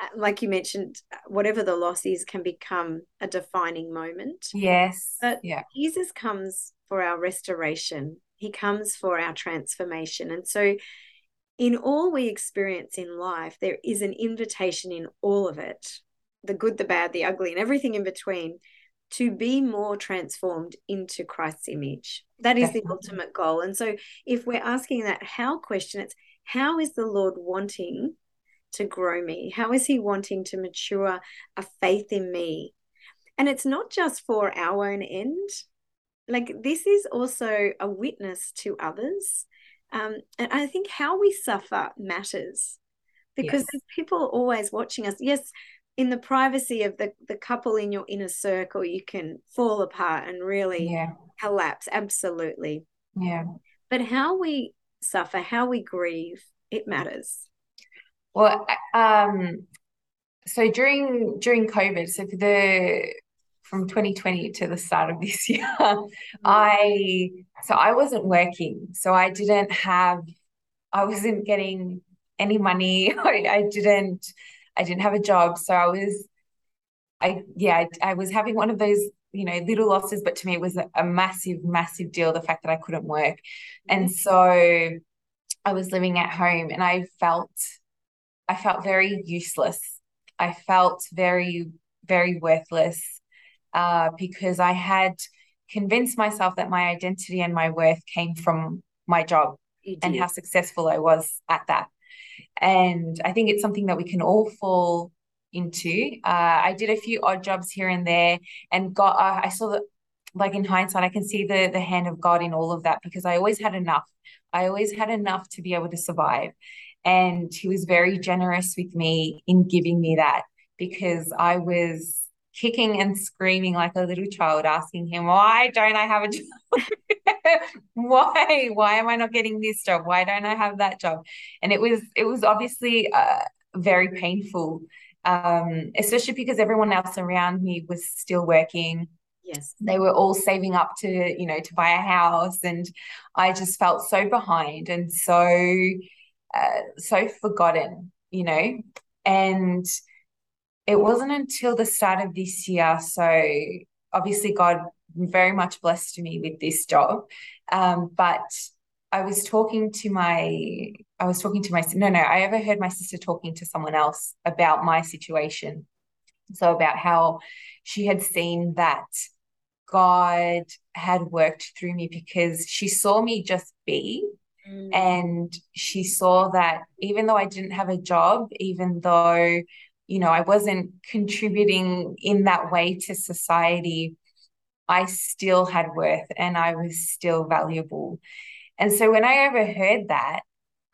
Uh, like you mentioned, uh, whatever the loss is can become a defining moment. Yes. But yeah. Jesus comes for our restoration, He comes for our transformation. And so, in all we experience in life, there is an invitation in all of it the good, the bad, the ugly, and everything in between to be more transformed into Christ's image. That is the ultimate goal. And so, if we're asking that how question, it's how is the Lord wanting to grow me? How is He wanting to mature a faith in me? And it's not just for our own end. Like this is also a witness to others. Um, and I think how we suffer matters because yes. there's people always watching us. Yes, in the privacy of the, the couple in your inner circle, you can fall apart and really yeah. collapse. Absolutely. Yeah. But how we suffer, how we grieve, it matters. Well, um, so during during COVID, so for the from 2020 to the start of this (laughs) year, mm. I so I wasn't working, so I didn't have, I wasn't getting any money. (laughs) I, I didn't, I didn't have a job, so I was, I yeah, I, I was having one of those you know little losses but to me it was a, a, massive massive deal the fact that i couldn't work. And so i was living at home and i felt i felt very useless. I felt very very worthless uh, because i had convinced myself that my identity and my worth came from my job and how successful i was at that and i think it's something that we can all fall into. Uh, I did a few odd jobs here and there, and got. Uh, I saw that, like in hindsight, I can see the the hand of God in all of that because I always had enough. I always had enough to be able to survive, and He was very generous with me in giving me that because I was kicking and screaming like a little child, asking him, Why don't I have a job? (laughs) why? Why am I not getting this job? Why don't I have that job? And it was it was obviously uh, very painful um, especially because everyone else around me was still working. Yes. They were all saving up to, you know, to buy a house. And I just felt so behind and so, uh, so forgotten, you know. And it wasn't until the start of this year. So obviously, God very much blessed me with this job. Um, but I was talking to my I was talking to my no no I ever heard my sister talking to someone else about my situation so about how she had seen that God had worked through me because she saw me just be mm. and she saw that even though I didn't have a job even though you know I wasn't contributing in that way to society. I still had worth and I was still valuable. And so when I overheard that,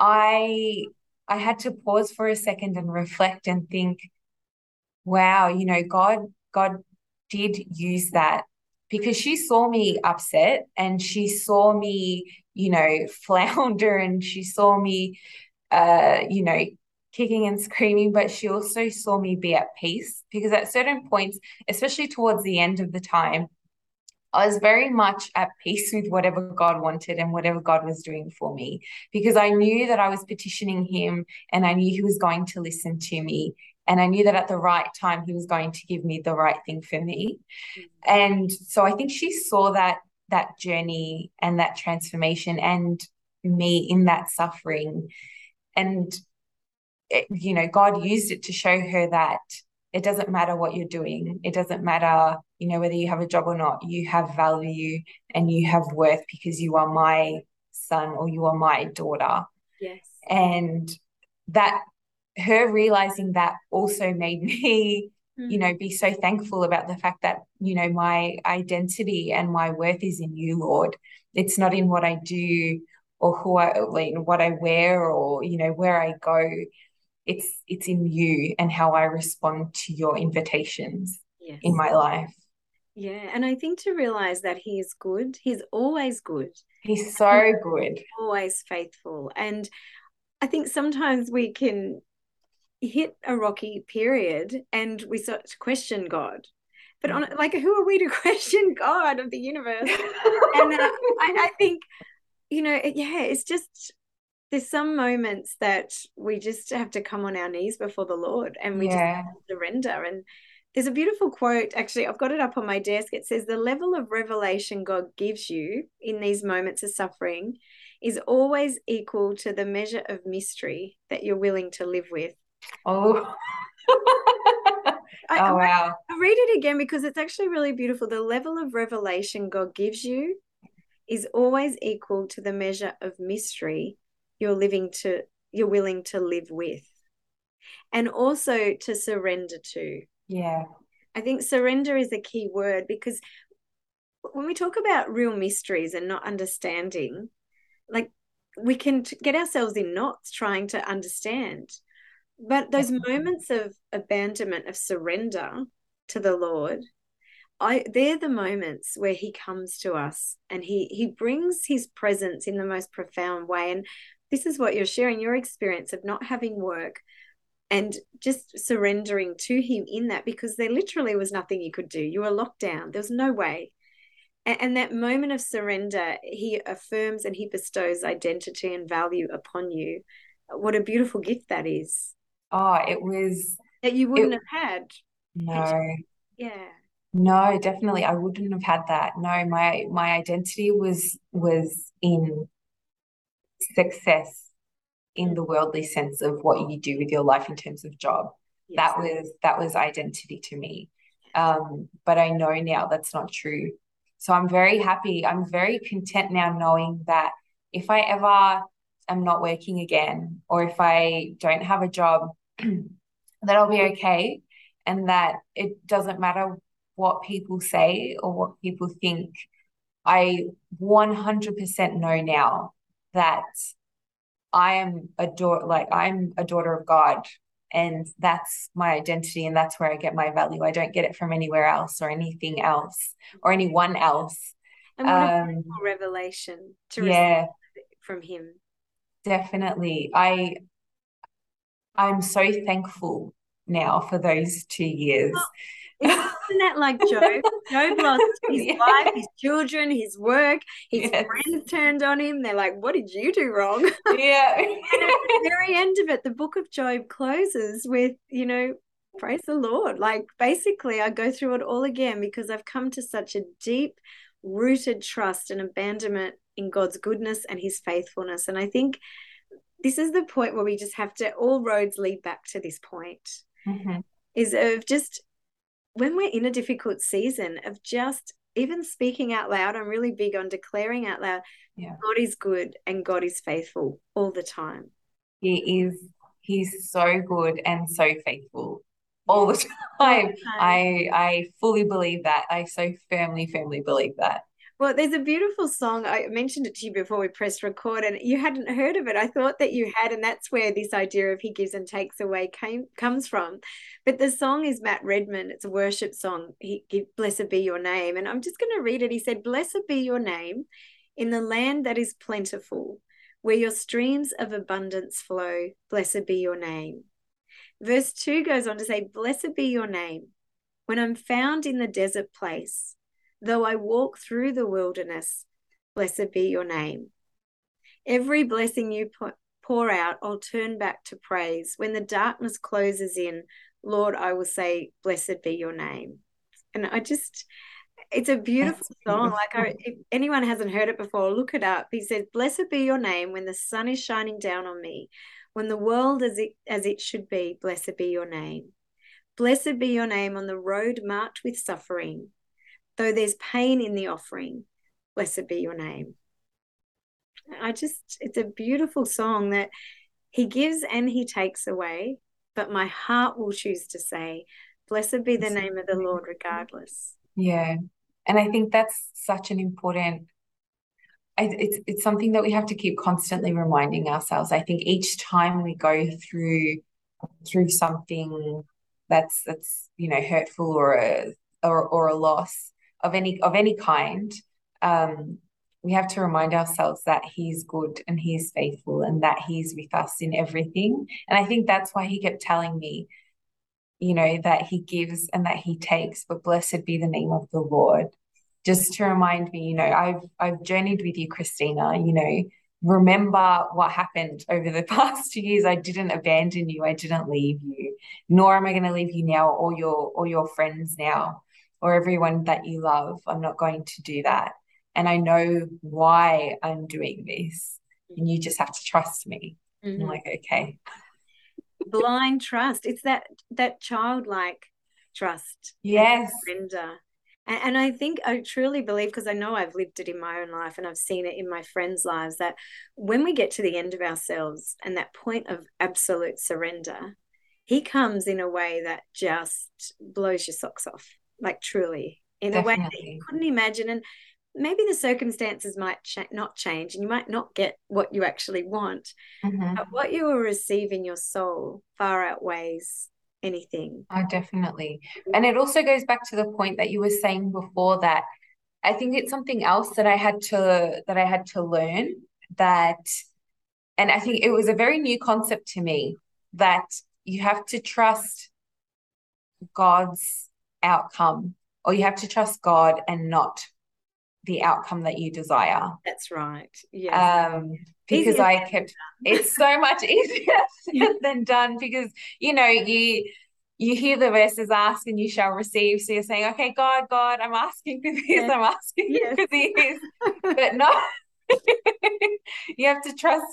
I I had to pause for a second and reflect and think, wow, you know, God God did use that. Because she saw me upset and she saw me, you know, (laughs) flounder and she saw me uh, you know, kicking and screaming, but she also saw me be at peace because at certain points, especially towards the end of the time, I was very much at peace with whatever God wanted and whatever God was doing for me because I knew that I was petitioning Him and I knew He was going to listen to me. And I knew that at the right time, He was going to give me the right thing for me. And so I think she saw that that journey and that transformation and me in that suffering. And, it, you know, God used it to show her that it doesn't matter what you're doing. It doesn't matter, you know, whether you have a job or not. You have value and you have worth because you are my son or you are my daughter. Yes. And that her realizing that also made me mm. you know be so thankful about the fact that you know my identity and my worth is in you lord it's not in what i do or who i like what i wear or you know where i go it's it's in you and how I respond to your invitations yes. in my life. Yeah, and I think to realize that he is good, he's always good. He's so good. Always faithful. And I think sometimes we can hit a rocky period and we start to question God. But on like who are we to (laughs) question God of the universe? (laughs) and uh, I, I think you know, yeah, it's just there's some moments that we just have to come on our knees before the Lord and we yeah. just surrender. And there's a beautiful quote, actually, I've got it up on my desk. It says, The level of revelation God gives you in these moments of suffering is always equal to the measure of mystery that you're willing to live with. Oh. (laughs) I, oh, wow. I read it again because it's actually really beautiful. The level of revelation God gives you is always equal to the measure of mystery you're living to you're willing to live with and also to surrender to yeah I think surrender is a key word because when we talk about real mysteries and not understanding, like we can get ourselves in knots trying to understand. But those moments of abandonment, of surrender to the Lord, I they're the moments where he comes to us and he he brings his presence in the most profound way. And this is what you're sharing, your experience of not having work and just surrendering to him in that because there literally was nothing you could do. You were locked down. There was no way. And, and that moment of surrender, he affirms and he bestows identity and value upon you. What a beautiful gift that is. Oh, it was that you wouldn't it, have had. No. Yeah. No, definitely I wouldn't have had that. No, my my identity was was in success in the worldly sense of what you do with your life in terms of job. Yes. That was that was identity to me. Um, but I know now that's not true. So I'm very happy. I'm very content now knowing that if I ever am not working again or if I don't have a job, (clears throat) that I'll be okay and that it doesn't matter what people say or what people think. I 100% know now that I am a daughter, like I'm a daughter of God, and that's my identity, and that's where I get my value. I don't get it from anywhere else or anything else or anyone else. And what um, a revelation to yeah, from Him. Definitely, I I'm so thankful now for those two years. Isn't that like Job? (laughs) Job lost his yeah. wife, his children, his work. His yes. friends turned on him. They're like, "What did you do wrong?" (laughs) Yeah. (laughs) and at the very end of it, the book of Job closes with, you know, praise the Lord. Like basically, I go through it all again because I've come to such a deep rooted trust and abandonment in God's goodness and his faithfulness. And I think this is the point where we just have to all roads lead back to this point. Mm-hmm. Is of just when we're in a difficult season of just even speaking out loud, I'm really big on declaring out loud, yeah. God is good and God is faithful all the time. He is, he's so good and so faithful all the (laughs) time. All the time. I I fully believe that. I so firmly, firmly believe that. Well, there's a beautiful song. I mentioned it to you before we pressed record, and you hadn't heard of it. I thought that you had, and that's where this idea of He gives and takes away came comes from. But the song is Matt Redman. It's a worship song. He, blessed be your name, and I'm just going to read it. He said, "Blessed be your name, in the land that is plentiful, where your streams of abundance flow. Blessed be your name." Verse two goes on to say, "Blessed be your name, when I'm found in the desert place." Though I walk through the wilderness, blessed be your name. Every blessing you pour out, I'll turn back to praise. When the darkness closes in, Lord, I will say, Blessed be your name. And I just, it's a beautiful song. Like, I, if anyone hasn't heard it before, look it up. He says, Blessed be your name when the sun is shining down on me, when the world is it, as it should be, blessed be your name. Blessed be your name on the road marked with suffering, Though there's pain in the offering, blessed be your name. I just, it's a beautiful song that he gives and he takes away, but my heart will choose to say, Blessed be the name of the Lord, regardless. Yeah. And I think that's such an important it's it's something that we have to keep constantly reminding ourselves. I think each time we go through through something that's that's you know hurtful or a or, or a loss, of any of any kind, um, we have to remind ourselves that he's good and he's faithful and that he's with us in everything. And I think that's why he kept telling me, you know, that he gives and that he takes, but blessed be the name of the Lord. Just to remind me, you know, I've I've journeyed with you, Christina, you know, remember what happened over the (laughs) past two years. I didn't abandon you, I didn't leave you, nor am I going to leave you now or your or your friends now or everyone that you love. I'm not going to do that. And I know why I'm doing this. And you just have to trust me. Mm-hmm. I'm like, okay. Blind trust. It's that that childlike trust. Yes. Surrender. And, and I think I truly believe, because I know I've lived it in my own life and I've seen it in my friends' lives, that when we get to the end of ourselves and that point of absolute surrender, he comes in a way that just blows your socks off, like truly, in Definitely. a way that you couldn't imagine. And maybe the circumstances might ch- not change and you might not get what you actually want, mm-hmm. but what you will receive in your soul far outweighs anything. Oh, definitely. And it also goes back to the point that you were saying before that I think it's something else that I had to that I had to learn that and I think it was a very new concept to me that you have to trust God's outcome or you have to trust God and not the outcome that you desire. That's right. Yeah. Um, because easier I kept it's so much (laughs) easier than done because you know you you hear the verses ask and you shall receive. So you're saying, okay, God, God, I'm asking for this, yes. I'm asking (laughs) yes. for this. (laughs) but no, you have to trust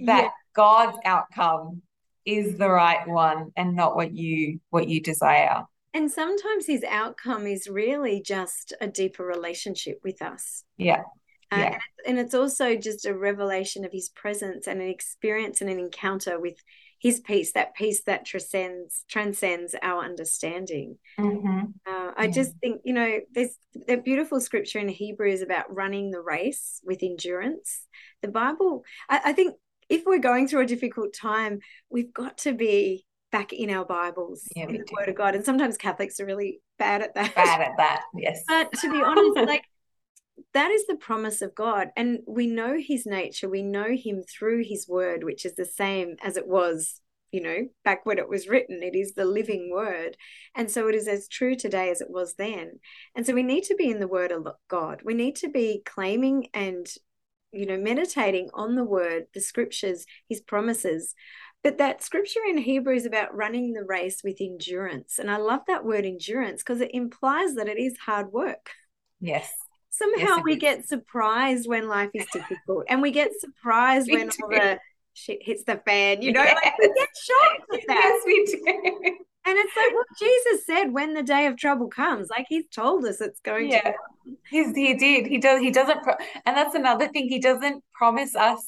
that yeah. God's outcome is the right one and not what you what you desire. And sometimes his outcome is really just a deeper relationship with us. Yeah. Uh, yeah. And it's also just a revelation of his presence and an experience and an encounter with his peace, that peace that transcends transcends our understanding. Mm-hmm. Uh, I yeah. just think you know there's a beautiful scripture in Hebrews about running the race with endurance. The Bible, I, I think, if we're going through a difficult time, we've got to be back in our Bibles, yeah, in the do. Word of God. And sometimes Catholics are really bad at that. Bad at that, yes. But to be honest, like that is the promise of God. And we know his nature. We know him through his word, which is the same as it was, you know, back when it was written. It is the living word. And so it is as true today as it was then. And so we need to be in the word of God. We need to be claiming and, you know, meditating on the word, the scriptures, his promises. But that scripture in Hebrew is about running the race with endurance. And I love that word endurance because it implies that it is hard work. Yes somehow yes, we get surprised when life is difficult and we get surprised we when do. all the shit hits the fan you know yes. like we get shocked with that yes we do and it's like what jesus said when the day of trouble comes like he's told us it's going yeah. to He's, he did he does he doesn't pro- and that's another thing he doesn't promise us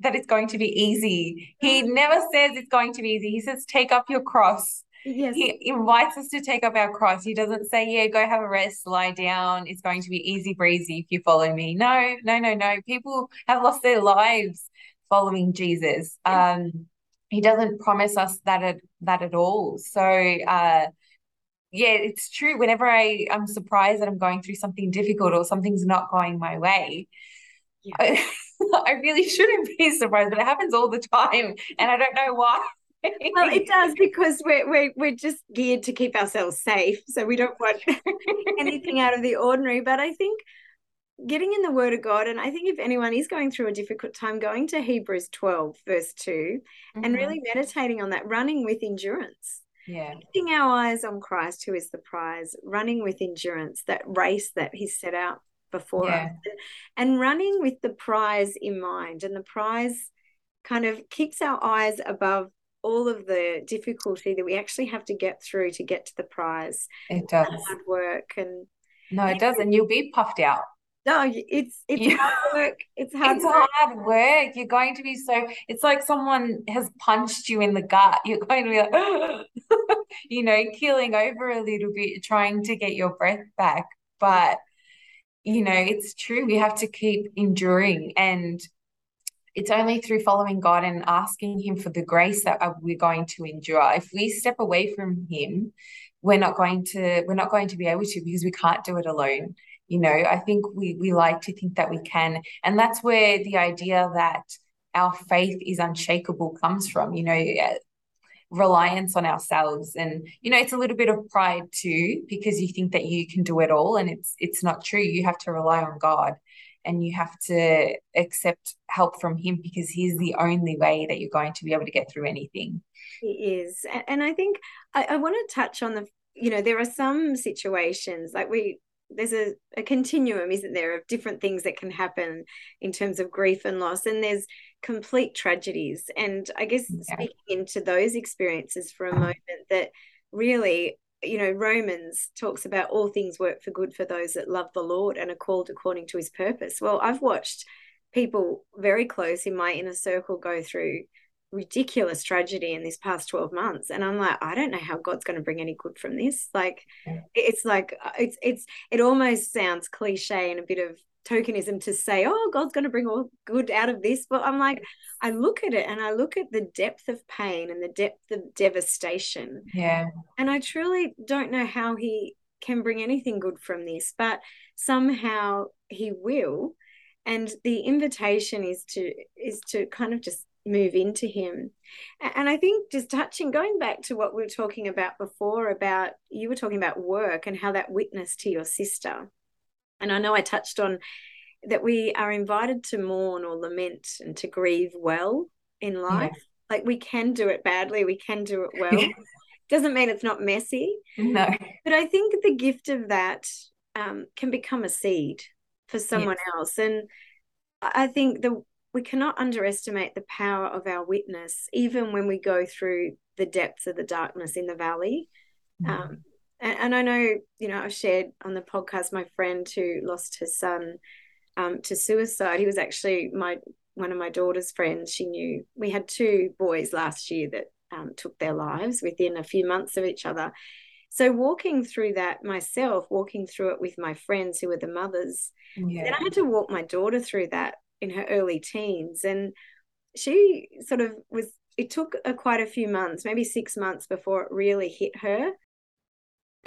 that it's going to be easy he never says it's going to be easy he says take up your cross Yes. He invites us to take up our cross. He doesn't say, Yeah, go have a rest, lie down. It's going to be easy breezy if you follow me. No, no, no, no. People have lost their lives following Jesus. Um, he doesn't promise us that at that at all. So uh yeah, it's true. Whenever I, I'm surprised that I'm going through something difficult or something's not going my way, yeah. I, (laughs) (laughs) I really shouldn't be (laughs) surprised, but it happens all the time. And I don't know why well, it does (laughs) because we're, we're we're just geared to keep ourselves safe, so we don't want anything out of the ordinary. But I think getting in the Word of God, and I think if anyone is going through a difficult time, going to Hebrews twelve verse 2 mm-hmm. and really meditating on that, running with endurance. Yeah, keeping our eyes on Christ, who is the prize, running with endurance, that race that He set out before yeah. us, and running with the prize in mind, and the prize kind of keeps our eyes above all of the difficulty that we actually have to get through to get to the prize. It does. Hard work and no, it does, and you'll be puffed out. No, it's it's yeah. hard work. It's (laughs) hard. It's work. hard work. You're going to be so. It's like someone has punched you in the gut. You're going to be like, (gasps) you know, keeling over a little bit, trying to get your breath back. But you know, it's true. We have to keep enduring, and it's only through following God and asking Him for the grace that uh, we're going to endure. If we step away from Him, we're not going to we're not going to be able to because we can't do it alone. You know, I think we we like to think that we can, and that's where the idea that our faith is unshakable comes from. You know, uh, reliance on ourselves. And you know it's a little bit of pride too because you think that you can do it all and it's it's not true. You have to rely on god and you have to accept help from him because he's the only way that you're going to be able to get through anything. He is. And i think i, I want to touch on the you know there are some situations like we there's a, a continuum isn't there of different things that can happen in terms of grief and loss. And there's complete tragedies. And i guess yeah. speaking into those experiences for a moment that really you know romans talks about all things work for good for those that love the lord and are called according to his purpose. Well i've watched people very close in my inner circle go through ridiculous tragedy in this past 12 months. And i'm like i don't know how god's going to bring any good from this. Like it's like uh, it's it's it almost sounds cliche and a bit of tokenism to say oh god's going to bring all good out of this but i'm like i look at it and i look at the depth of pain and the depth of devastation. Yeah. And i truly don't know how he can bring anything good from this but somehow he will. And the invitation is to is to kind of just move into him. And i think just touching going back to what we were talking about before about you were talking about work and how that witness to your sister and i know i touched on that we are invited to mourn or lament and to grieve well in life yeah. like we can do it badly we can do it well (laughs) doesn't mean it's not messy no but i think the gift of that um, can become a seed for someone yes. else and i think the we cannot underestimate the power of our witness, even when we go through the depths of the darkness in the valley. Mm. Um, and, and, I know, you know, I've shared on the podcast my friend who lost her son um, to suicide. He was actually my one of my daughter's friends. She knew we had two boys last year that um, took their lives within a few months of each other. So walking through that myself, walking through it with my friends who were the mothers, yeah. then I had to walk my daughter through that in her early teens and she sort of was it took a, quite a few months maybe six months before it really hit her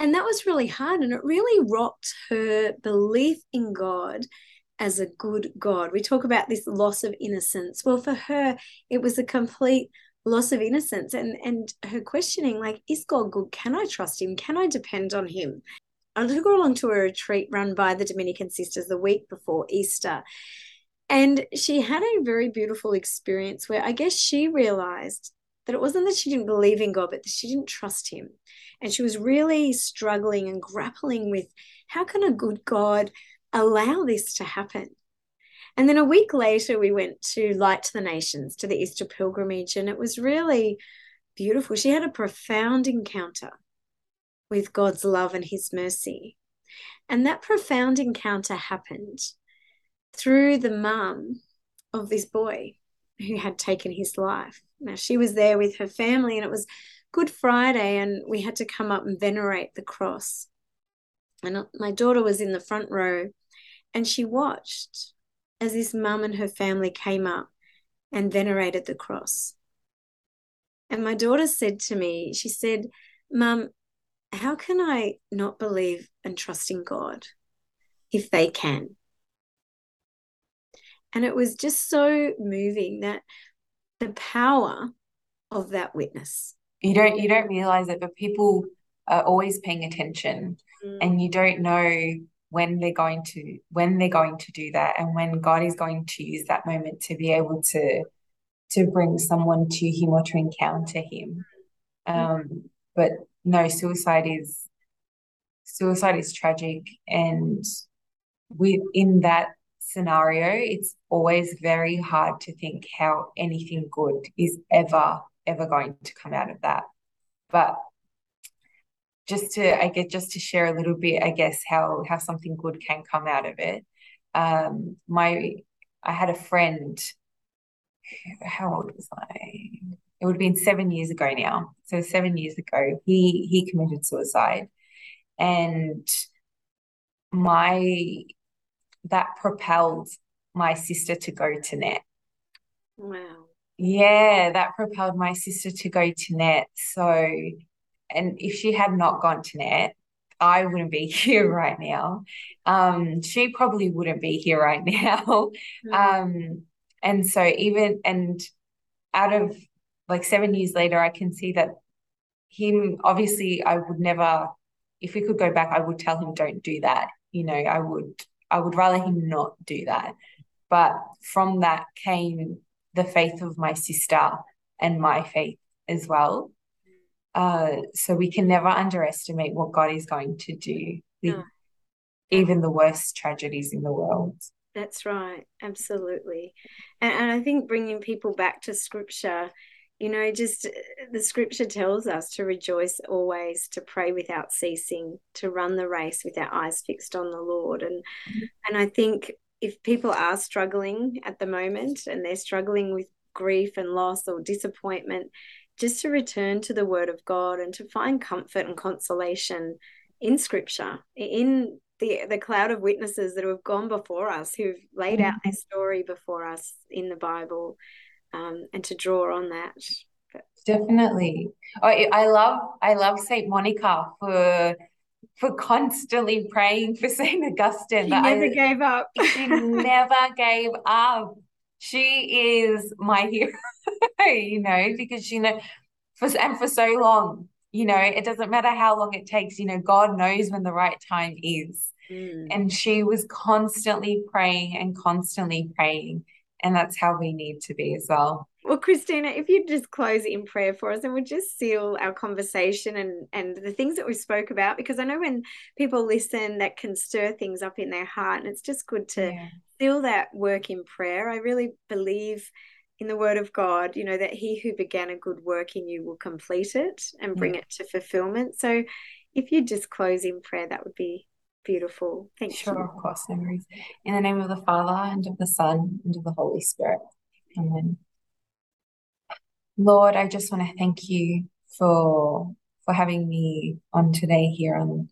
and that was really hard and it really rocked her belief in god as a good god. We talk about this loss of innocence. Well for her it was a complete loss of innocence and and her questioning like is god good? Can i trust him? Can i depend on him? I took her along to a retreat run by the dominican sisters the week before easter and she had a very beautiful experience where I guess she realized that it wasn't that she didn't believe in God, but that she didn't trust Him. And she was really struggling and grappling with how can a good God allow this to happen? And then a week later, we went to Light to the Nations, to the Easter pilgrimage, and it was really beautiful. She had a profound encounter with God's love and His mercy. And that profound encounter happened through the mum of this boy who had taken his life. Now, she was there with her family, and it was Good Friday, and we had to come up and venerate the cross. And uh, my daughter was in the front row, and she watched as this mum and her family came up and venerated the cross. And my daughter said to me, she said, Mum, how can I not believe and trust in God if they can? And it was just so moving that the power of that witness. You don't you don't realize it, but people are always paying attention mm. and you don't know when they're going to when they're going to do that and when God is going to use that moment to be able to to bring someone to him or to encounter him. Mm. Um, but no, suicide is suicide is tragic and within that scenario, it's always very hard to think how anything good is ever, ever going to come out of that. But just to, I guess, just to share a little bit, I guess, how how something good can come out of it. Um, my I had a friend. How old was I? It would have been seven years ago now. So seven years ago, he he committed suicide, and my that propelled my sister to go to NET. Wow. Yeah, that propelled my sister to go to NET. So, and if she had not gone to NET, I wouldn't be (laughs) here right now. Um, she probably wouldn't be here right now. Mm. Um, and so even and out of like seven years later, I can see that him obviously I would never if we could go back, I would tell him don't do that. You know, I would I would rather him not do that. But from that came the faith of my sister and my faith as well. Uh, so we can never underestimate what God is going to do with no. even the worst tragedies in the world. That's right, absolutely. And, and I think bringing people back to scripture you know just uh, the scripture tells us to rejoice always to pray without ceasing to run the race with our eyes fixed on the lord and mm-hmm. and i think if people are struggling at the moment and they're struggling with grief and loss or disappointment, just to return to the Word of God and to find comfort and consolation in Scripture, in the the cloud of witnesses that have gone before us, who've laid out their mm-hmm. story before us in the Bible, um, and to draw on that. But... Definitely, I, I love I love Saint Monica for for constantly praying for (laughs) Saint Augustine. She never I, gave up. (laughs) she never gave up. She is my hero, (laughs) you know, because you know, for and for so long you know it doesn't matter how long it takes you know god knows when the right time is mm. and she was constantly praying and constantly praying and that's how we need to be as well well christina if you just close in prayer for us and we'll just seal our conversation and and the things that we spoke about because i know when people listen that can stir things up in their heart and it's just good to yeah. seal that work in prayer i really believe in the word of God, you know, that he who began a good work in you will complete it and bring it to fulfillment. So if you just close in prayer, that would be beautiful. Thank sure, you. Sure, of course, no worries. In the name of the Father and of the Son and of the Holy Spirit. Amen. Lord, I just want to thank you for for having me on today here on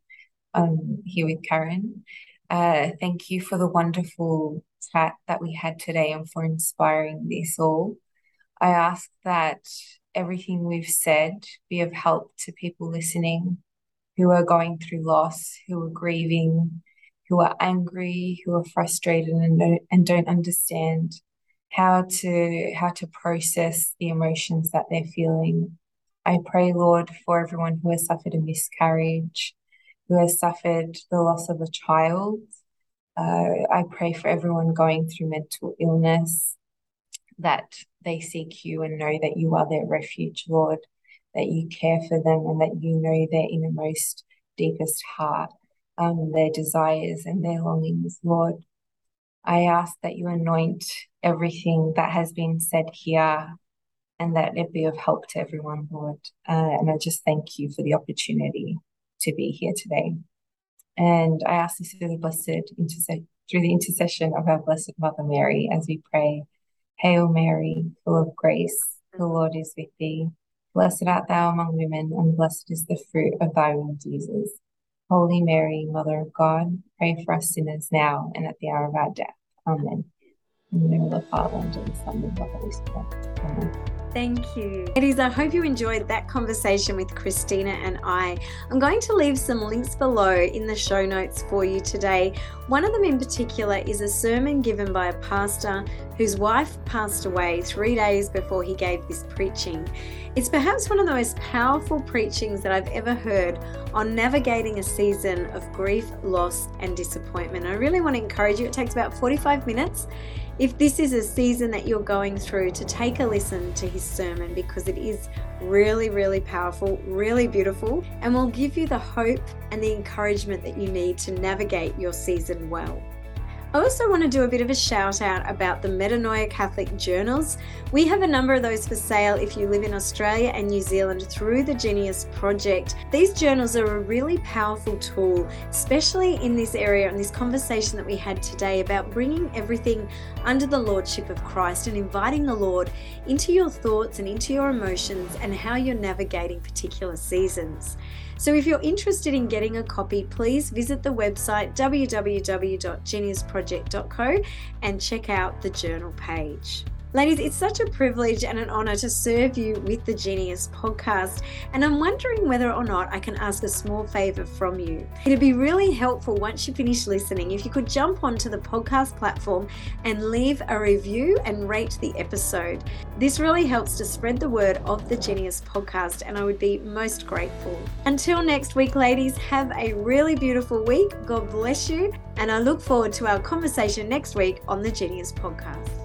um here with Karen. Uh, thank you for the wonderful chat that we had today and for inspiring this all. I ask that everything we've said be of help to people listening who are going through loss, who are grieving, who are angry, who are frustrated and don't, and don't understand how to how to process the emotions that they're feeling. I pray, Lord, for everyone who has suffered a miscarriage, who has suffered the loss of a child, uh, I pray for everyone going through mental illness that they seek you and know that you are their refuge, Lord, that you care for them and that you know their innermost, deepest heart, um, their desires and their longings, Lord. I ask that you anoint everything that has been said here and that it be of help to everyone, Lord. Uh, and I just thank you for the opportunity to be here today. And I ask this through the blessed through the intercession of our blessed Mother Mary as we pray. Hail Mary, full of grace, the Lord is with thee. Blessed art thou among women, and blessed is the fruit of thy womb, Jesus. Holy Mary, Mother of God, pray for us sinners now and at the hour of our death. Amen. In the name of the Father, and of the Son, and of the Holy Spirit. Amen. Thank you. Ladies, I hope you enjoyed that conversation with Christina and I. I'm going to leave some links below in the show notes for you today. One of them in particular is a sermon given by a pastor whose wife passed away three days before he gave this preaching. It's perhaps one of the most powerful preachings that I've ever heard on navigating a season of grief, loss, and disappointment. I really want to encourage you. It takes about 45 minutes if this is a season that you're going through, to take a listen to his sermon because it is really, really powerful, really beautiful, and will give you the hope and the encouragement that you need to navigate your season well. I also want to do a bit of a shout out about the Metanoia Catholic journals. We have a number of those for sale if you live in Australia and New Zealand through the Genius Project. These journals are a really powerful tool, especially in this area and this conversation that we had today about bringing everything under the Lordship of Christ and inviting the Lord into your thoughts and into your emotions and how you're navigating particular seasons. So if you're interested in getting a copy, please visit the website www.geniusproject.co and check out the journal page. Ladies, it's such a privilege and an honor to serve you with the Genius podcast, and I'm wondering whether or not I can ask a small favor from you. It'd be really helpful once you finish listening if you could jump onto the podcast platform and leave a review and rate the episode. This really helps to spread the word of the Genius podcast, and I would be most grateful. Until next week, ladies, have a really beautiful week. God bless you, and I look forward to our conversation next week on the Genius podcast.